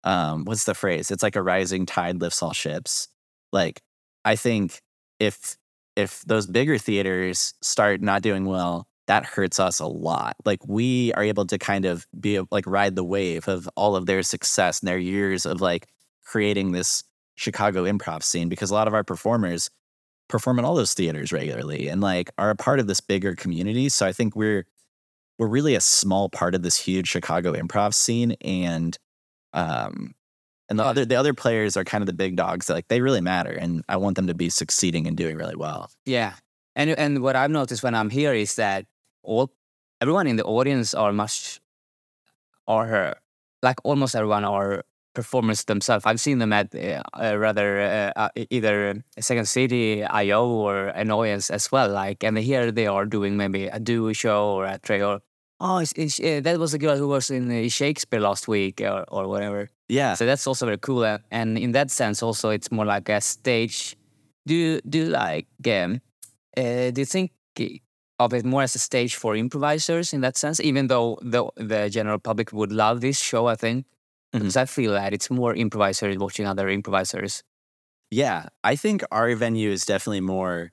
um what's the phrase? It's like a rising tide lifts all ships. Like I think if if those bigger theaters start not doing well, that hurts us a lot. Like we are able to kind of be like ride the wave of all of their success and their years of like creating this Chicago improv scene because a lot of our performers perform in all those theaters regularly and like are a part of this bigger community. So I think we're we're really a small part of this huge Chicago improv scene, and um, and the Yeah. other the other players are kind of the big dogs. That, like they really matter, and I want them to be succeeding and doing really well. Yeah, and and what I've noticed when I'm here is that all everyone in the audience are much, or like almost everyone are performers themselves. I've seen them at uh, uh, rather uh, uh, either Second City, IO, or Annoyance as well. Like, and here they are doing maybe a duo show or a trio. Oh, it's, it's, that was the girl who was in uh, Shakespeare last week or, or whatever. Yeah, So that's also very cool. And in that sense, also it's more like a stage. Do you do you like um, uh, do you think of it more as a stage for improvisers in that sense? Even though the the general public would love this show, I think Mhm. because I feel that it's more improvisers watching other improvisers. Yeah, I think our venue is definitely more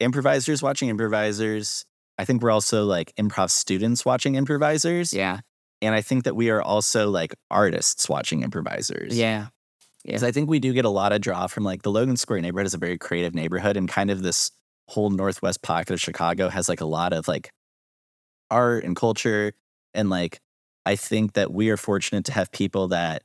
improvisers watching improvisers. I think we're also like improv students watching improvisers. Yeah, And I think that we are also like artists watching improvisers. yeah, Because I think we do get a lot of draw from like the Logan Square neighborhood is a very creative neighborhood and kind of this whole northwest pocket of Chicago has like a lot of like art and culture. And like I think that we are fortunate to have people that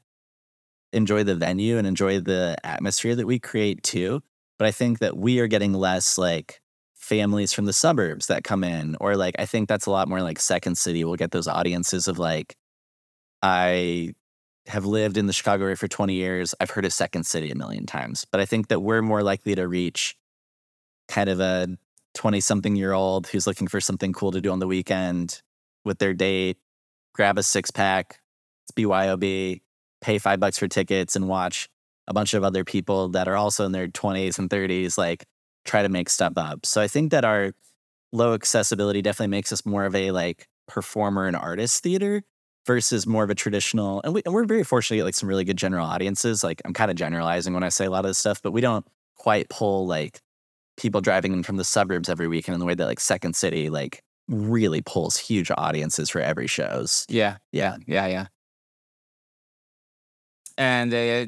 enjoy the venue and enjoy the atmosphere that we create too. But I think that we are getting less like families from the suburbs that come in, or like I think that's a lot more like Second City We'll get those audiences of like, I have lived in the Chicago area for 20 years. I've heard of Second City a million times, but I think that we're more likely to reach kind of a 20 something year old who's looking for something cool to do on the weekend with their date, grab a six pack, it's BYOB, pay five bucks for tickets and watch a bunch of other people that are also in their 20s and 30s like try to make stuff up. So I think that our low accessibility definitely makes us more of a like performer and artist theater versus more of a traditional and, we, we're very fortunate to get like some really good general audiences like i'm kind of generalizing when i say a lot of this stuff but we don't quite pull like people driving in from the suburbs every weekend in the way that like second city like really pulls huge audiences for every shows yeah, yeah yeah, yeah. And uh,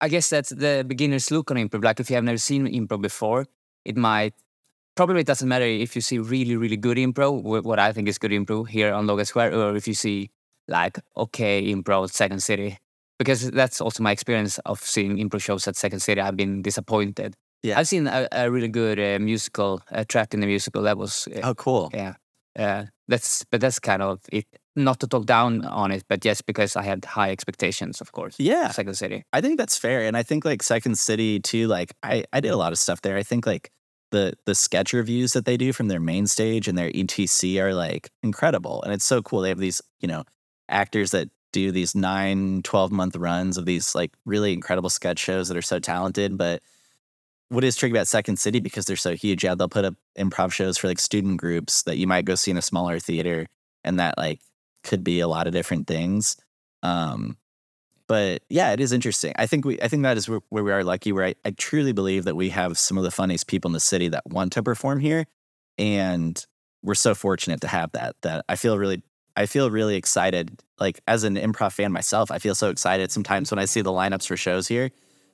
I guess that's the beginner's look on improv. Like if you have never seen improv before, it might probably it doesn't matter if you see really really good improv, what I think is good improv here on Logan Square, or if you see like okay improv Second City, because that's also my experience of seeing improv shows at Second City. I've been disappointed. Yeah. I've seen a, a really good uh, musical, a track in the musical that was uh, oh cool yeah uh, that's but that's kind of it not to talk down on it but just because i had high expectations of course yeah second city I think that's fair. And I think like Second City too, like I, I did a lot of stuff there. I think like the the sketch revues that they do from their main stage and their ETC are like incredible. And it's so cool. They have these, you know, actors that do these nine, 12 month runs of these like really incredible sketch shows that are so talented. But what is tricky about Second City because they're so huge, yeah, they'll put up improv shows for like student groups that you might go see in a smaller theater and that like could be a lot of different things. Um, but yeah, it is interesting. I think we, I think that is where, where we are lucky. Where I, I truly believe that we have some of the funniest people in the city that want to perform here, and we're so fortunate to have that. That I feel really, I feel really excited. Like as an improv fan myself, I feel so excited sometimes when I see the lineups for shows here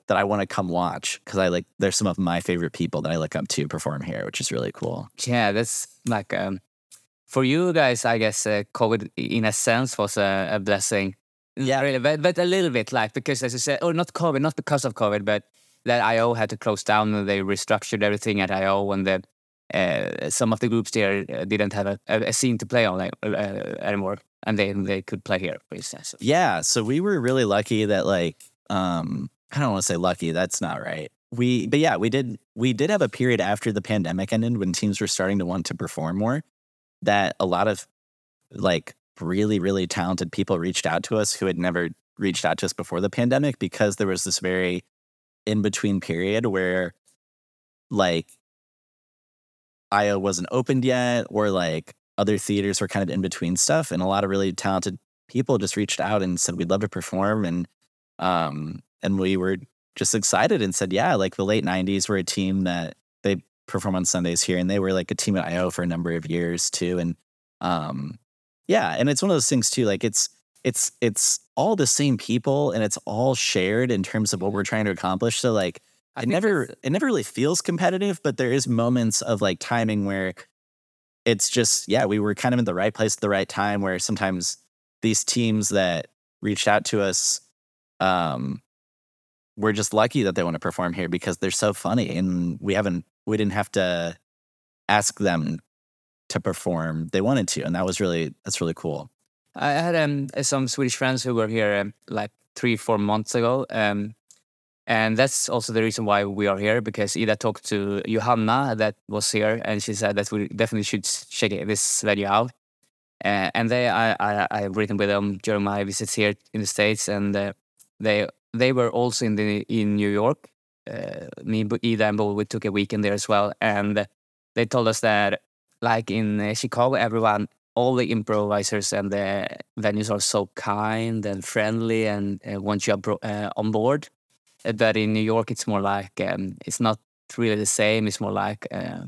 that I want to come watch because I like. There's some of my favorite people that I look up to perform here, which is really cool. yeah that's like um for you guys i guess uh, covid in a sense was a, a blessing Yeah. really but, but a little bit like because as you said oh not covid not because of covid but that io had to close down and they restructured everything at io and the uh, some of the groups there uh, didn't have a, a, a scene to play on like, uh, anymore and they they could play here for instance Yeah, so we were really lucky that like um I don't want to say lucky, that's not right. We but yeah, we did we did have a period after the pandemic ended when teams were starting to want to perform more that a lot of like really really talented people reached out to us who had never reached out to us before the pandemic because there was this very in between period where like IO wasn't opened yet or like other theaters were kind of in between stuff and a lot of really talented people just reached out and said we'd love to perform and um and we were just excited and said yeah like the late 90s were a team that they perform on Sundays here and they were like a team at IO for a number of years too and um yeah and it's one of those things too like it's it's it's all the same people and it's all shared in terms of what we're trying to accomplish so like I it never it never really feels competitive but there is moments of like timing where it's just yeah, we were kind of in the right place at the right time where sometimes these teams that reached out to us um we're just lucky that they want to perform here because they're so funny and we haven't we didn't have to ask them to perform they wanted to and that was really that's really cool I had um, some Swedish friends who were here um, like three, four months ago. Um, and that's also the reason why we are here because Ida talked to Johanna that was here and she said that we definitely should check this venue out. Uh, and they, I, I, I've written with them during my visits here in the States and uh, they, they were also in the, in New York. Uh, me, Ida and Bo, we took a weekend there as well. And they told us that like in uh, Chicago, everyone all the improvisers and the venues are so kind and friendly and uh, once you are uh, on board uh, but in new york it's more like um, it's not really the same it's more like uh,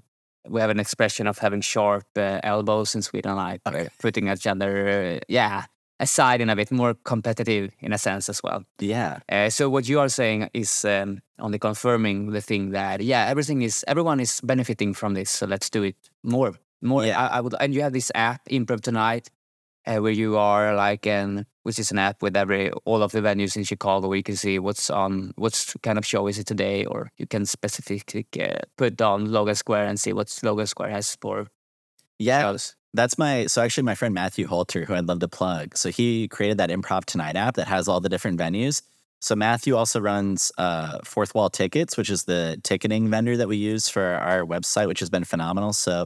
we have an expression of having sharp uh, elbows in sweden like okay. putting each other uh, yeah aside in a bit more competitive in a sense as well yeah so what you are saying is um, only confirming the thing that yeah everything is everyone is benefiting from this so let's do it more more yeah. I, I, would and you have this app improv tonight uh, where you are like and which is an app with every all of the venues in chicago where you can see what's on what's kind of show is it today or you can specifically uh, put on logan square and see what logan square has for yeah shows. That's my so actually my friend matthew holter who i'd love to plug so he created that improv tonight app that has all the different venues so matthew also runs uh, fourth wall tickets which is the ticketing vendor that we use for our website which has been phenomenal so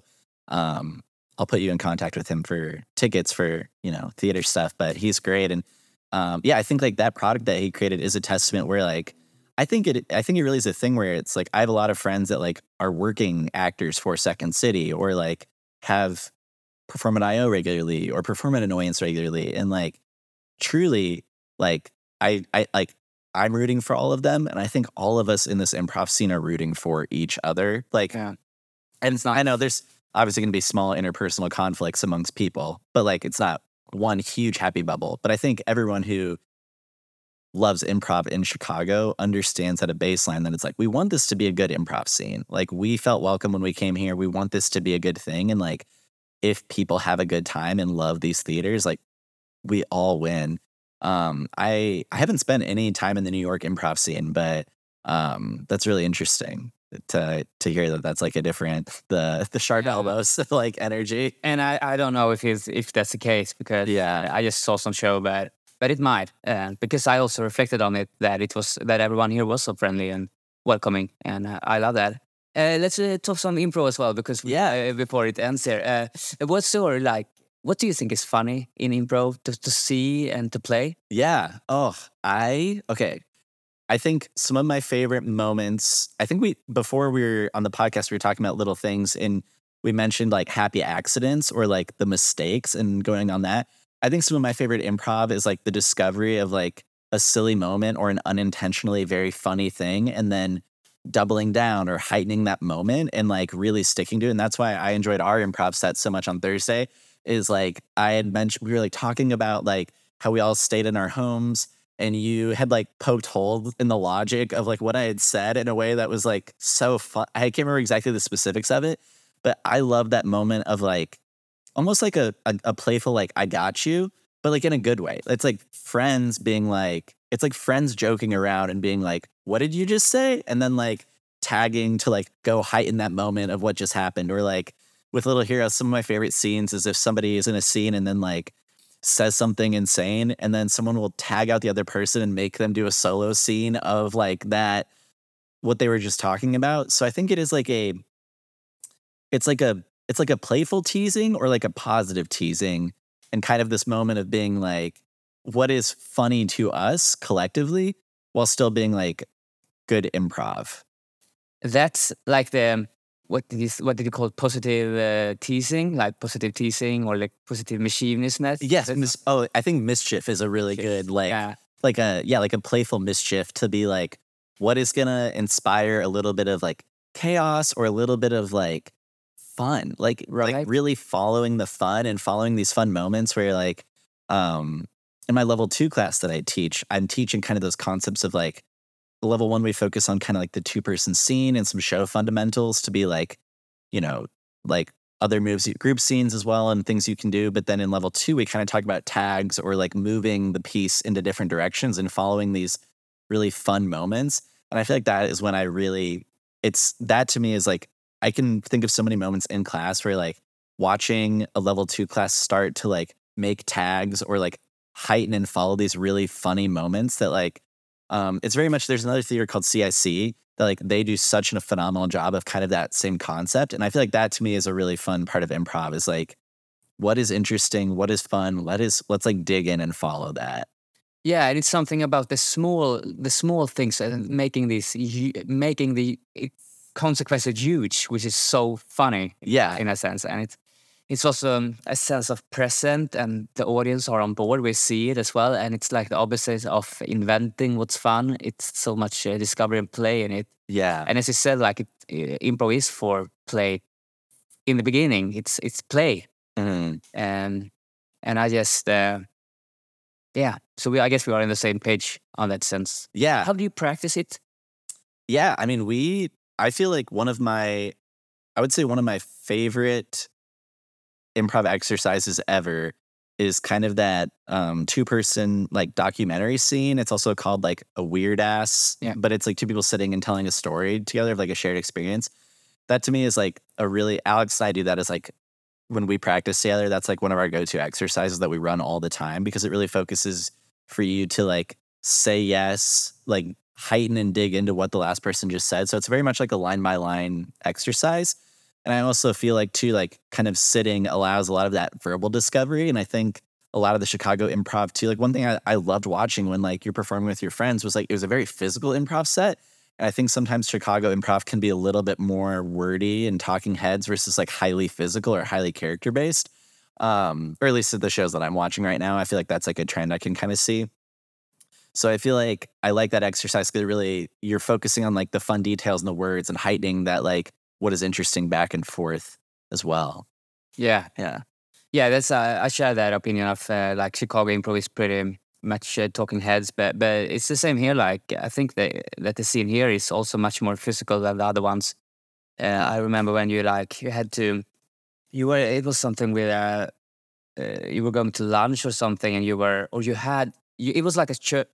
um, I'll put you in contact with him for tickets for you know theater stuff. But he's great, and um, yeah, I think like that product that he created is a testament where like I think it I think it really is a thing where it's like I have a lot of friends that like are working actors for Second City or like have perform at IO regularly or perform at Annoyance regularly, and like truly like I I like I'm rooting for all of them, and I think all of us in this improv scene are rooting for each other. Like, yeah. and it's not. I know there's obviously going to be small interpersonal conflicts amongst people, but like it's not one huge happy bubble. But I think everyone who loves improv in Chicago understands at a baseline that it's like we want this to be a good improv scene. Like we felt welcome when we came here. We want this to be a good thing and like if people have a good time and love these theaters, like we all win. Um I I haven't spent any time in the New York improv scene, but um that's really interesting to to hear that that's like a different the the sharp yeah. elbows like energy. And I I don't know if he's if that's the case because yeah I just saw some show but but it might and because I also reflected on it that it was that everyone here was so friendly and welcoming and uh, I love that. Uh, let's uh, talk some improv as well because yeah uh, before it ends here uh, what's your like what do you think is funny in improv to, to see and to play? Yeah. Oh, I okay. I think some of my favorite moments, I think we, before we were on the podcast, we were talking about little things and we mentioned like happy accidents or like the mistakes and going on that. I think some of my favorite improv is like the discovery of like a silly moment or an unintentionally very funny thing and then doubling down or heightening that moment and like really sticking to it. And that's why I enjoyed our improv set so much on Thursday is like I had mentioned, we were like talking about like how we all stayed in our homes and you had like poked holes in the logic of like what I had said in a way that was like so fun. I can't remember exactly the specifics of it, but I love that moment of like almost like a, a, a playful like I got you, but like in a good way. It's like friends being like it's like friends joking around and being like, "What did you just say?" and then like tagging to like go heighten that moment of what just happened or like with Little Heroes, some of my favorite scenes is if somebody is in a scene and then like says something insane and then someone will tag out the other person and make them do a solo scene of like that what they were just talking about so i think it is like a it's like a it's like a playful teasing or like a positive teasing and kind of this moment of being like what is funny to us collectively while still being like good improv that's like the what did you what did you call it? positive uh, teasing, like positive teasing or like positive mischievousness? Yes. Mis- oh, I think mischief is a really good like yeah. like a yeah like a playful mischief to be like what is gonna inspire a little bit of like chaos or a little bit of like fun, like right. like really following the fun and following these fun moments where you're like um in my level two class that I teach, I'm teaching kind of those concepts of like level one, we focus on kind of like the two person scene and some show fundamentals to be like, you know, like other moves, group scenes as well, and things you can do. But then in level two, we kind of talk about tags or like moving the piece into different directions and following these really fun moments. And I feel like that is when I really, it's that to me is like, I can think of so many moments in class where like watching a level two class start to like make tags or like heighten and follow these really funny moments that like, um, it's very much, there's another theater called CIC that like they do such a phenomenal job of kind of that same concept. And I feel like that to me is a really fun part of improv is like, what is interesting, what is fun, let us let's like dig in and follow that. Yeah, and it's something about the small, the small things and making these, making the consequences huge, which is so funny. Yeah, in a sense, and it's it's also um, a sense of present, and the audience are on board. We see it as well, and it's like the opposite of inventing what's fun. It's so much uh, discovery and play in it. Yeah, and as you said, like it, uh, improv is for play. In the beginning, it's it's play, mm. and and I just. Uh, yeah. So we, I guess we are on the same page on that sense. Yeah. How do you practice it? Yeah. I mean, we, I feel like one of my, I would say one of my favorite improv exercises ever is kind of that um, two person like documentary scene. It's also called like a weird ass, yeah. but it's like two people sitting and telling a story together of like a shared experience. That to me is like a really, Alex and I do that as like when we practice together, that's like one of our go-to exercises that we run all the time because it really focuses for you to like say yes, like heighten and dig into what the last person just said. So it's very much like a line by line exercise. And I also feel like too, like kind of sitting allows a lot of that verbal discovery. And I think a lot of the Chicago improv too, like one thing I, I loved watching when like you're performing with your friends was like it was a very physical improv set. And I think sometimes Chicago improv can be a little bit more wordy and talking heads versus like highly physical or highly character based. Um, or at least at the shows that I'm watching right now, I feel like that's like a trend I can kind of see. So I feel like I like that exercise because really you're focusing on like the fun details and the words and heightening that like what is interesting back and forth as well. Yeah, yeah, yeah. That's uh, I share that opinion of uh, like Chicago improv is pretty much uh, talking heads, but but it's the same here. Like I think that that the scene here is also much more physical than the other ones. Uh, I remember when you like you had to, you were it was something with uh, uh, you were going to lunch or something, and you were or you had you, it was like a church,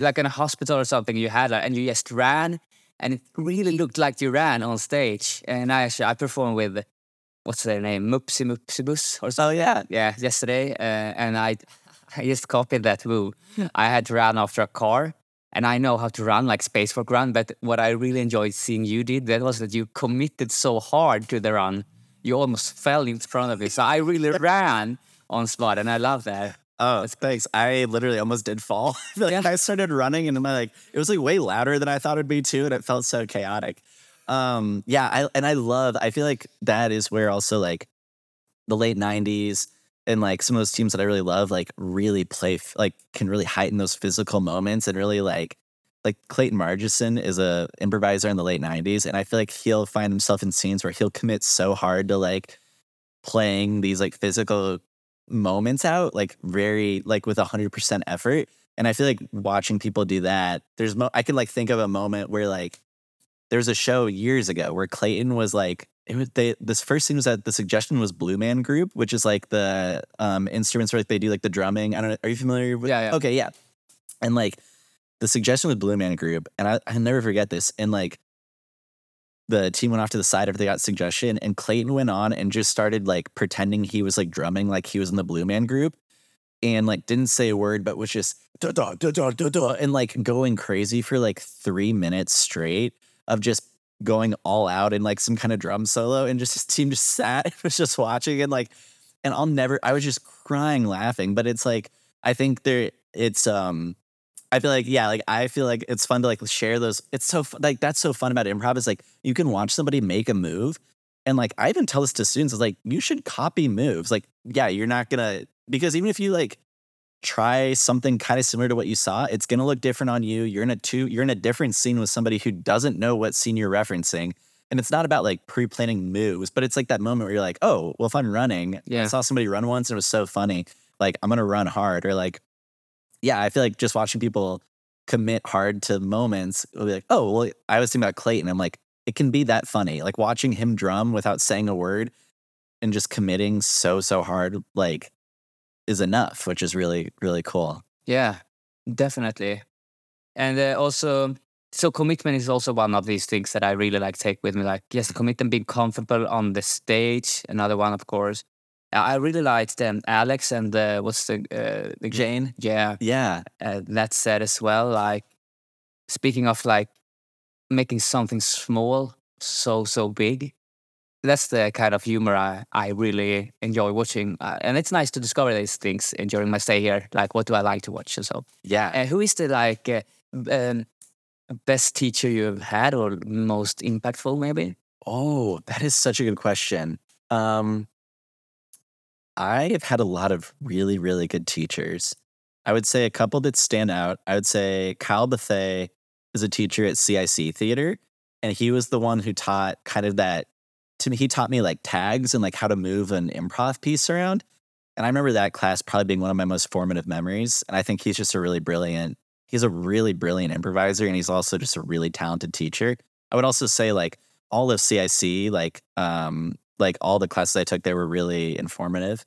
like in a hospital or something. You had like, and you just ran, and it really looked like you ran on stage. And I actually I performed with what's their name, Mupsi Mupsi Bus or something. Oh yeah, yeah, yesterday, uh, and I I just copied that move. I had to run after a car, and I know how to run like Space for run. But what I really enjoyed seeing you did that was that you committed so hard to the run, you almost fell in front of it. So I really ran on spot, and I love that. Oh, thanks. I literally almost did fall. like yeah. I started running, and my like it was like way louder than I thought it'd be too, and it felt so chaotic. Um, yeah, I and I love. I feel like that is where also like the late '90s and like some of those teams that I really love, like really play, like can really heighten those physical moments and really like, like Clayton Margison is a improviser in the late '90s, and I feel like he'll find himself in scenes where he'll commit so hard to like playing these like physical moments out, like very like with a hundred percent effort. And I feel like watching people do that, there's mo- I can like think of a moment where like there was a show years ago where Clayton was like it was they this first thing was that the suggestion was Blue Man Group, which is like the um instruments where like they do like the drumming. I don't know. Are you familiar with? Yeah. yeah. Okay. Yeah. And like the suggestion was Blue Man Group, and I I never forget this. And like the team went off to the side after they got suggestion, and Clayton went on and just started like pretending he was like drumming like he was in the Blue Man Group, and like didn't say a word, but was just da da da da da, and like going crazy for like three minutes straight of just going all out in like some kind of drum solo and just his team just sat and was just watching and like and I'll never I was just crying laughing but it's like I think there it's um I feel like yeah like I feel like it's fun to like share those it's so like that's so fun about improv is like you can watch somebody make a move and like I even tell this to students is like you should copy moves like yeah you're not gonna because even if you like try something kind of similar to what you saw. It's to look different on you. You're in a two you're in a different scene with somebody who doesn't know what scene you're referencing. And it's not about like pre-planning moves, but it's like that moment where you're like, "Oh, well if I'm running, yeah. I saw somebody run once and it was so funny. Like I'm to run hard or like yeah, I feel like just watching people commit hard to moments will be like, "Oh, well I was thinking about Clayton. I'm like, it can be that funny. Like watching him drum without saying a word and just committing so so hard like is enough, which is really really cool. Yeah, definitely. And uh, also, so commitment is also one of these things that I really like take with me. Like, yes, commitment, being comfortable on the stage. Another one, of course. I really liked um, Alex and uh, what's the, uh, the Jane? Yeah, Yeah. uh, that said as well. Like, speaking of like making something small so so big, that's the kind of humor I, I really enjoy watching, uh, and it's nice to discover these things during my stay here. Like, what do I like to watch? So, Yeah. uh, who is the like uh, um, best teacher you've had, or most impactful, maybe? Oh, that is such a good question. Um, I have had a lot of really, really good teachers. I would say a couple that stand out. I would say Kyle Bethay is a teacher at CIC Theater, and he was the one who taught kind of that. To me, he taught me like tags and like how to move an improv piece around. And I remember that class probably being one of my most formative memories. And I think he's just a really brilliant. He's a really brilliant improviser, and he's also just a really talented teacher. I would also say like all of CIC, like um, like all the classes I took, they were really informative.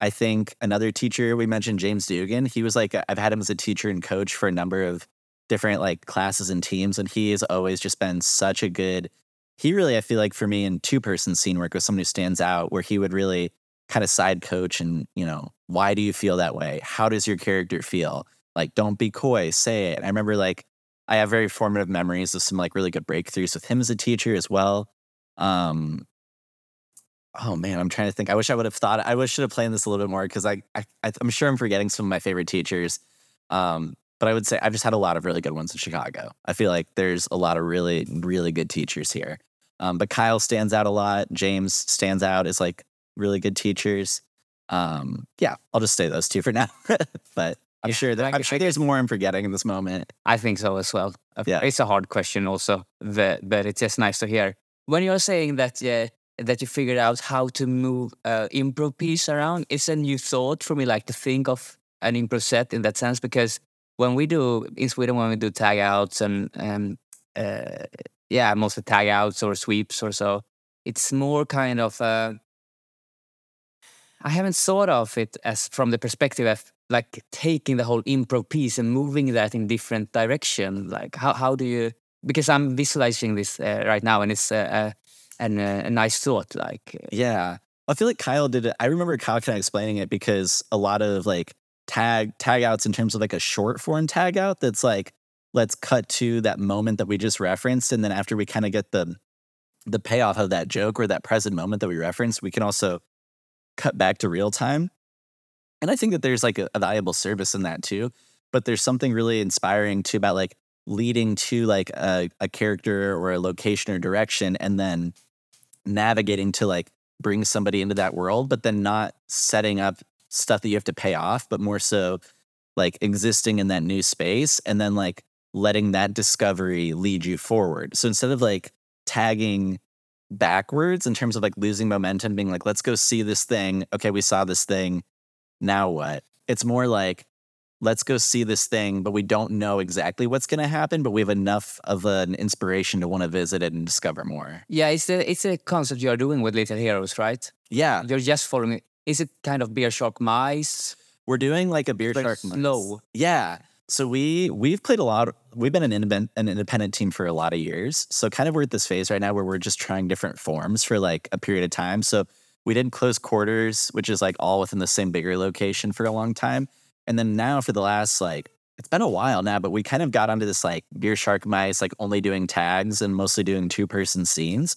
I think another teacher we mentioned, James Dugan. He was like I've had him as a teacher and coach for a number of different like classes and teams, and he has always just been such a good. He really, I feel like for me in two person scene work was someone who stands out, where he would really kind of side coach and you know why do you feel that way? How does your character feel? Like don't be coy, say it. I remember like I have very formative memories of some like really good breakthroughs with him as a teacher as well. Um, oh man, I'm trying to think. I wish I would have thought. I wish I should have planned this a little bit more because I, I, I'm sure I'm forgetting some of my favorite teachers. Um, but I would say I've just had a lot of really good ones in Chicago. I feel like there's a lot of really, really good teachers here. Um, but Kyle stands out a lot. James stands out as like really good teachers. Um, yeah, I'll just say those two for now. but I'm Yeah, sure that I I'm sure I there's more I'm forgetting in this moment. I think so as well. Uh, Yeah. It's a hard question also, but, but it's just nice to hear. When you're saying that uh, that you figured out how to move uh, improv piece around, it's a new thought for me, like to think of an improv set in that sense, because when we do in Sweden, when we do tag outs and um, uh, yeah, mostly tag outs or sweeps or so, it's more kind of uh, I haven't thought of it as from the perspective of like taking the whole improv piece and moving that in different direction. Like how how do you? Because I'm visualizing this uh, right now, and it's uh, uh, an, uh, a nice thought. Like uh, Yeah. I feel like Kyle did it. I remember Kyle kind of explaining it because a lot of like tag tag outs in terms of like a short form tag out that's like let's cut to that moment that we just referenced and then after we kind of get the the payoff of that joke or that present moment that we referenced, we can also cut back to real time. And I think that there's like a, a valuable service in that too. But there's something really inspiring too about like leading to like a, a character or a location or direction and then navigating to like bring somebody into that world, but then not setting up stuff that you have to pay off, but more so like existing in that new space and then like letting that discovery lead you forward. So instead of like tagging backwards in terms of like losing momentum, being like, let's go see this thing. Okay, we saw this thing. Now what? It's more like, let's go see this thing, but we don't know exactly what's going to happen, but we have enough of an inspiration to want to visit it and discover more. yeah, it's a it's a concept you are doing with Little Heroes, right? Yeah, You're just following. Is it kind of beer shark mice? we're doing like a beer shark month. slow. Yeah. So we we've played a lot. We've been an independent an independent team for a lot of years. So kind of we're at this phase right now where we're just trying different forms for like a period of time. So we did close quarters, which is like all within the same bigger location for a long time. And then now for the last like it's been a while now, but we kind of got onto this like beer shark mice, like only doing tags and mostly doing two person scenes.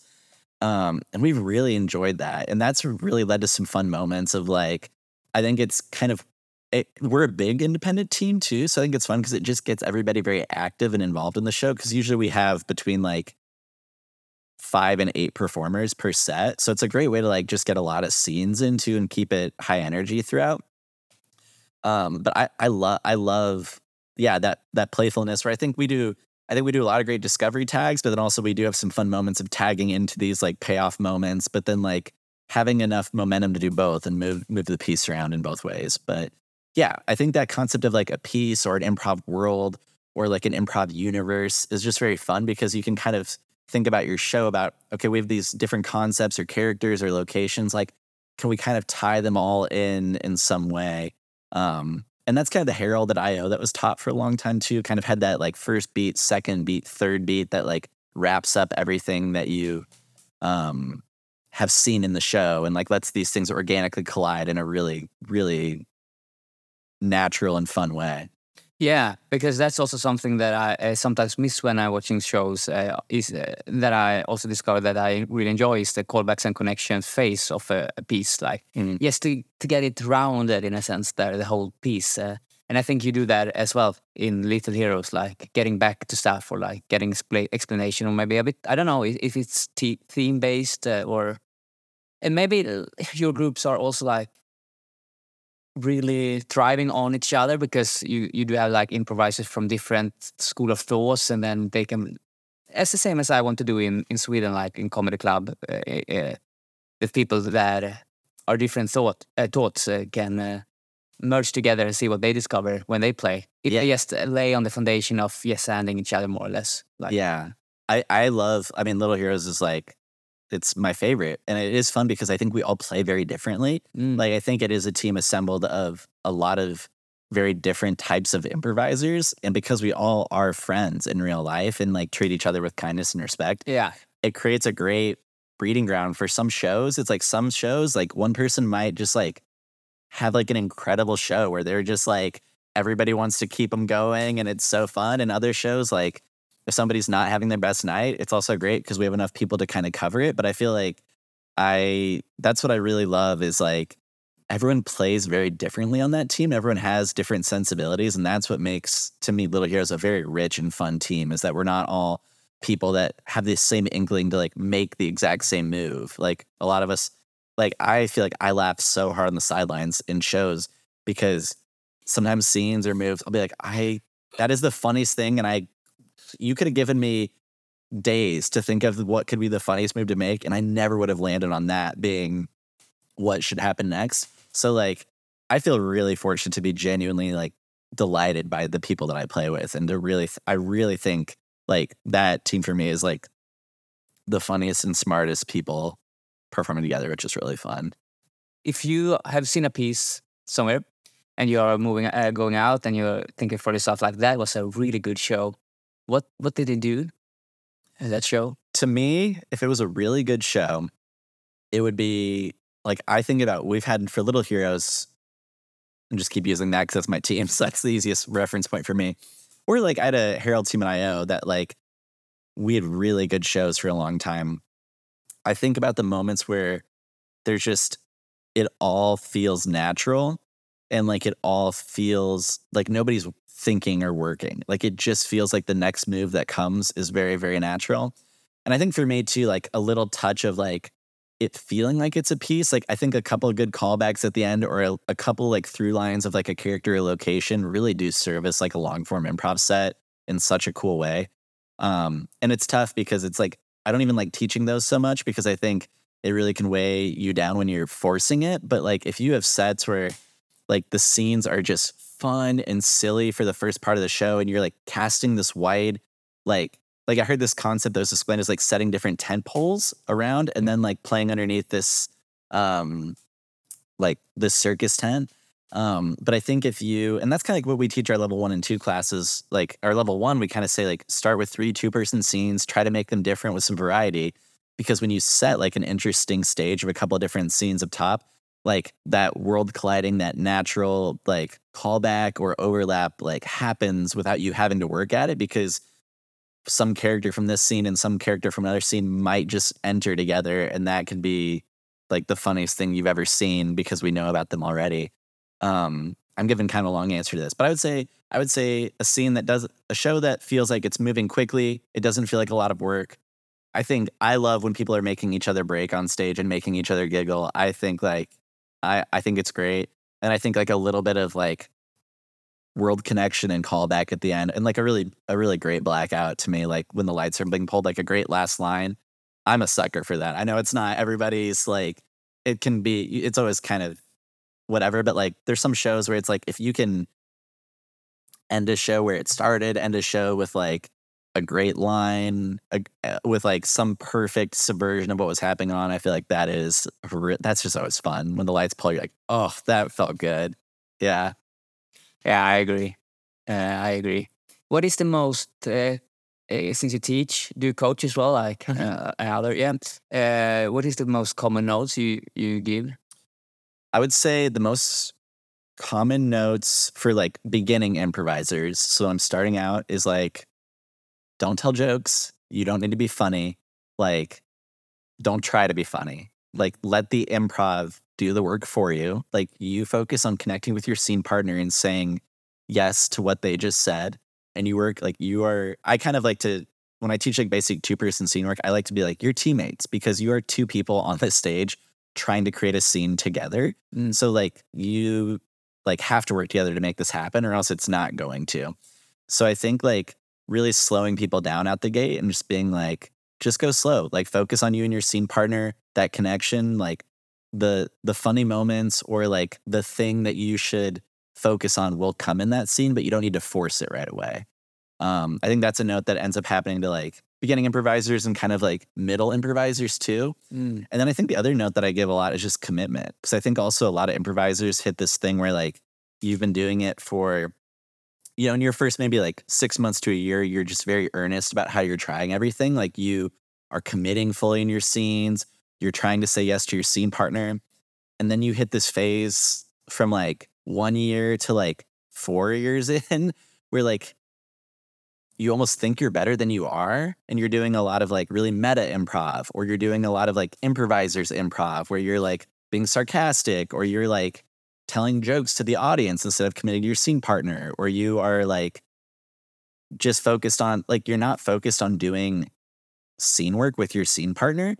Um, and we've really enjoyed that. And that's really led to some fun moments of like, I think it's kind of it, we're a big independent team too, so I think it's fun because it just gets everybody very active and involved in the show. Because usually we have between like five and eight performers per set, so it's a great way to like just get a lot of scenes into and keep it high energy throughout. Um, but I I love I love yeah that that playfulness where I think we do I think we do a lot of great discovery tags, but then also we do have some fun moments of tagging into these like payoff moments, but then like having enough momentum to do both and move move the piece around in both ways. But yeah, I think that concept of like a piece or an improv world or like an improv universe is just very fun because you can kind of think about your show about okay, we have these different concepts or characters or locations. Like, can we kind of tie them all in in some way? Um, and that's kind of the Harold at IO that was taught for a long time too. Kind of had that like first beat, second beat, third beat that like wraps up everything that you um, have seen in the show and like lets these things organically collide in a really, really natural and fun way. Yeah, because that's also something that I uh, sometimes miss when I'm watching shows. Uh, is uh, that I also discovered that I really enjoy is the callbacks and connections phase of a, a piece. Like, Mm. yes, to to get it rounded in a sense, that the whole piece. Uh, and I think you do that as well in Little Heroes, like getting back to stuff or like getting expla- explanation or maybe a bit. I don't know if, it's t- theme based uh, or, and maybe your groups are also like really thriving on each other because you you do have like improvisers from different school of thoughts and then they can it's the same as i want to do in in sweden like in comedy club uh, uh, with people that are different thought uh, thoughts uh, can uh, merge together and see what they discover when they play if Yeah. they just lay on the foundation of yes handing each other more or less like yeah. I, I love, I mean, Little Heroes is like, it's my favorite. And it is fun because I think we all play very differently. Mm. Like, I think it is a team assembled of a lot of very different types of improvisers. And because we all are friends in real life and like treat each other with kindness and respect, yeah it creates a great breeding ground for some shows. It's like some shows, like one person might just like have like an incredible show where they're just like everybody wants to keep them going and it's so fun. And other shows, like if somebody's not having their best night, it's also great because we have enough people to kind of cover it. But I feel like I that's what I really love is like everyone plays very differently on that team. Everyone has different sensibilities, and that's what makes to me Little Heroes a very rich and fun team. Is that we're not all people that have the same inkling to like make the exact same move. Like a lot of us, like I feel like I laugh so hard on the sidelines in shows because sometimes scenes or moves, I'll be like, I that is the funniest thing, and I you could have given me days to think of what could be the funniest move to make, and I never would have landed on that being what should happen next. So like I feel really fortunate to be genuinely like delighted by the people that I play with and to really I really think like that team for me is like the funniest and smartest people performing together, which is really fun. if you have seen a piece somewhere and you're moving uh, going out and you're thinking for yourself like that was a really good show what what did they do that show To me, if it was a really good show, it would be like I think about we've had for Little Heroes and just keep using that because that's my team. So that's the easiest reference point for me. Or like I had a Harold team in IO that like we had really good shows for a long time. I think about the moments where there's just it all feels natural and like it all feels like nobody's thinking or working. Like it just feels like the next move that comes is very, very natural. And I think for me too, like a little touch of like it feeling like it's a piece. Like I think a couple of good callbacks at the end or a, a couple like through lines of like a character or location really do service like a long form improv set in such a cool way. Um, and it's tough because it's like I don't even like teaching those so much because I think it really can weigh you down when you're forcing it. But like if you have sets where like the scenes are just fun and silly for the first part of the show and you're like casting this wide like like I heard this concept that was explained as like setting different tent poles around and then like playing underneath this um like this circus tent. Um, but I think if you and that's kind of like what we teach our level one and two classes, like our level one, we kind of say like start with three two person scenes, try to make them different with some variety. Because when you set like an interesting stage of a couple of different scenes up top, like that world colliding, that natural like callback or overlap like happens without you having to work at it because some character from this scene and some character from another scene might just enter together and that can be like the funniest thing you've ever seen because we know about them already. Um, I'm giving kind of a long answer to this, but I would say I would say a scene that does a show that feels like it's moving quickly. It doesn't feel like a lot of work. I think I love when people are making each other break on stage and making each other giggle. I think like I I think it's great, and I think like a little bit of like world connection and callback at the end, and like a really a really great blackout to me. Like when the lights are being pulled, like a great last line. I'm a sucker for that. I know it's not everybody's like it can be. It's always kind of whatever, but like there's some shows where it's like if you can end a show where it started, end a show with like a great line a, uh, with like some perfect subversion of what was happening on. I feel like that is that's just always fun when the lights pull. You're like, oh, that felt good. Yeah, yeah, I agree. Uh, I agree. What is the most uh, uh, since you teach, do you coach as well, like uh, other? Yeah. Uh, what is the most common notes you you give? I would say the most common notes for like beginning improvisers. So I'm starting out is like, don't tell jokes. You don't need to be funny. Like, don't try to be funny. Like, let the improv do the work for you. Like, you focus on connecting with your scene partner and saying yes to what they just said. And you work like you are. I kind of like to, when I teach like basic two person scene work, I like to be like your teammates because you are two people on this stage trying to create a scene together. Mm. So, like, you like have to work together to make this happen or else it's not going to. So I think like really slowing people down out the gate and just being like just go slow, like focus on you and your scene partner, that connection, like the the funny moments or like the thing that you should focus on will come in that scene, but you don't need to force it right away. Um, I think that's a note that ends up happening to like beginning improvisers and kind of like middle improvisers too. Mm. And then I think the other note that I give a lot is just commitment. Cause I think also a lot of improvisers hit this thing where like you've been doing it for, you know, in your first maybe like six months to a year, you're just very earnest about how you're trying everything. Like you are committing fully in your scenes, you're trying to say yes to your scene partner. And then you hit this phase from like one year to like four years in where like you almost think you're better than you are and you're doing a lot of like really meta improv or you're doing a lot of like improvisers improv where you're like being sarcastic or you're like telling jokes to the audience instead of committing to your scene partner or you are like just focused on like you're not focused on doing scene work with your scene partner.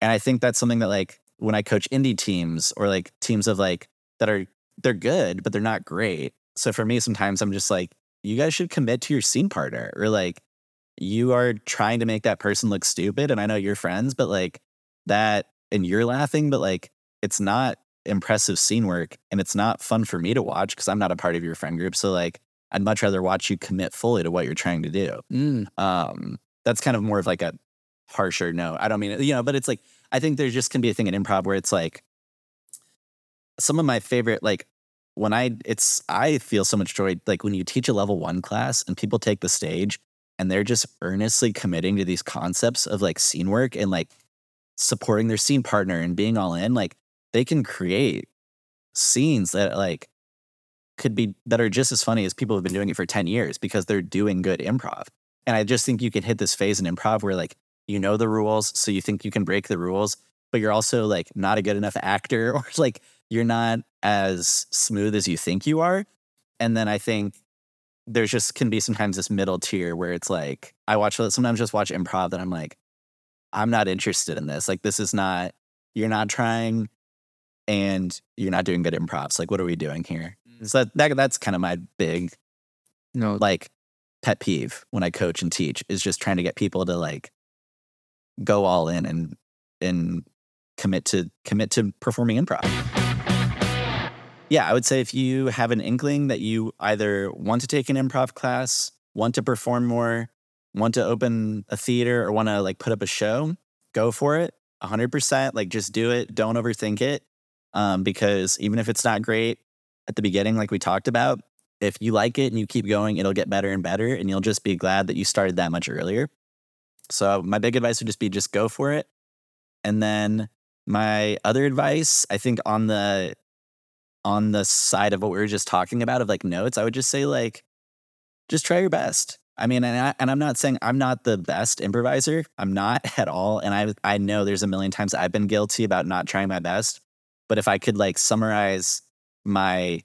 And i think that's something that like when i coach indie teams or like teams of like that are they're good but they're not great. So for me sometimes i'm just like you guys should commit to your scene partner or like you are trying to make that person look stupid and I know you're friends but like that and you're laughing but like it's not impressive scene work and it's not fun for me to watch because I'm not a part of your friend group so like I'd much rather watch you commit fully to what you're trying to do. Mm. Um that's kind of more of like a harsher no. I don't mean it, you know but it's like I think there just can be a thing in improv where it's like some of my favorite like when I it's I feel so much joy like when you teach a level 1 class and people take the stage and they're just earnestly committing to these concepts of like scene work and like supporting their scene partner and being all in like they can create scenes that like could be that are just as funny as people have been doing it for 10 years because they're doing good improv. And I just think you can hit this phase in improv where like you know the rules so you think you can break the rules but you're also like not a good enough actor or like you're not as smooth as you think you are. And then I think there's just can be sometimes this middle tier where it's like I watch sometimes just watch improv that I'm like, I'm not interested in this. Like this is not you're not trying and you're not doing good improvs. Like what are we doing here? Mm. So that, that's kind of my big no like pet peeve when I coach and teach is just trying to get people to like go all in and and commit to commit to performing improv yeah, I would say if you have an inkling that you either want to take an improv class, want to perform more, want to open a theater, or want to like put up a show, go for it 100%. Like just do it. Don't overthink it. Um, because even if it's not great at the beginning, like we talked about, if you like it and you keep going, it'll get better and better. And you'll just be glad that you started that much earlier. So, my big advice would just be just go for it. And then my other advice, I think on the on the side of what we were just talking about of like notes, I would just say like, just try your best. I mean, and, I, and I'm not saying I'm not the best improviser. I'm not at all. And I I know there's a million times I've been guilty about not trying my best. But if I could like summarize my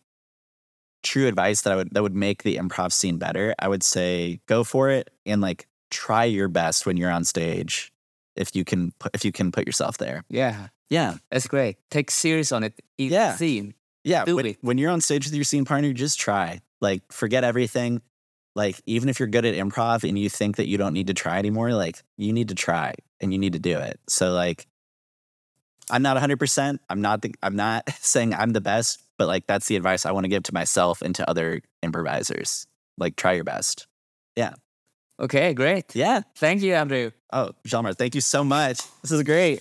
true advice that I would that would make the improv scene better, I would say go for it and like try your best when you're on stage if you can put, if you can put yourself there. Yeah. Yeah. That's great. Take serious on it. yeah. Scene. Yeah, when, when, you're on stage with your scene partner, just try. Like, forget everything. Like, even if you're good at improv and you think that you don't need to try anymore, like, you need to try and you need to do it. So, like, I'm not 100%. I'm not the, I'm not saying I'm the best, but like that's the advice I want to give to myself and to other improvisers. Like try your best. Yeah. Okay, great. Yeah. Thank you, Andrew. Oh, Jalmar, thank you so much. This is great.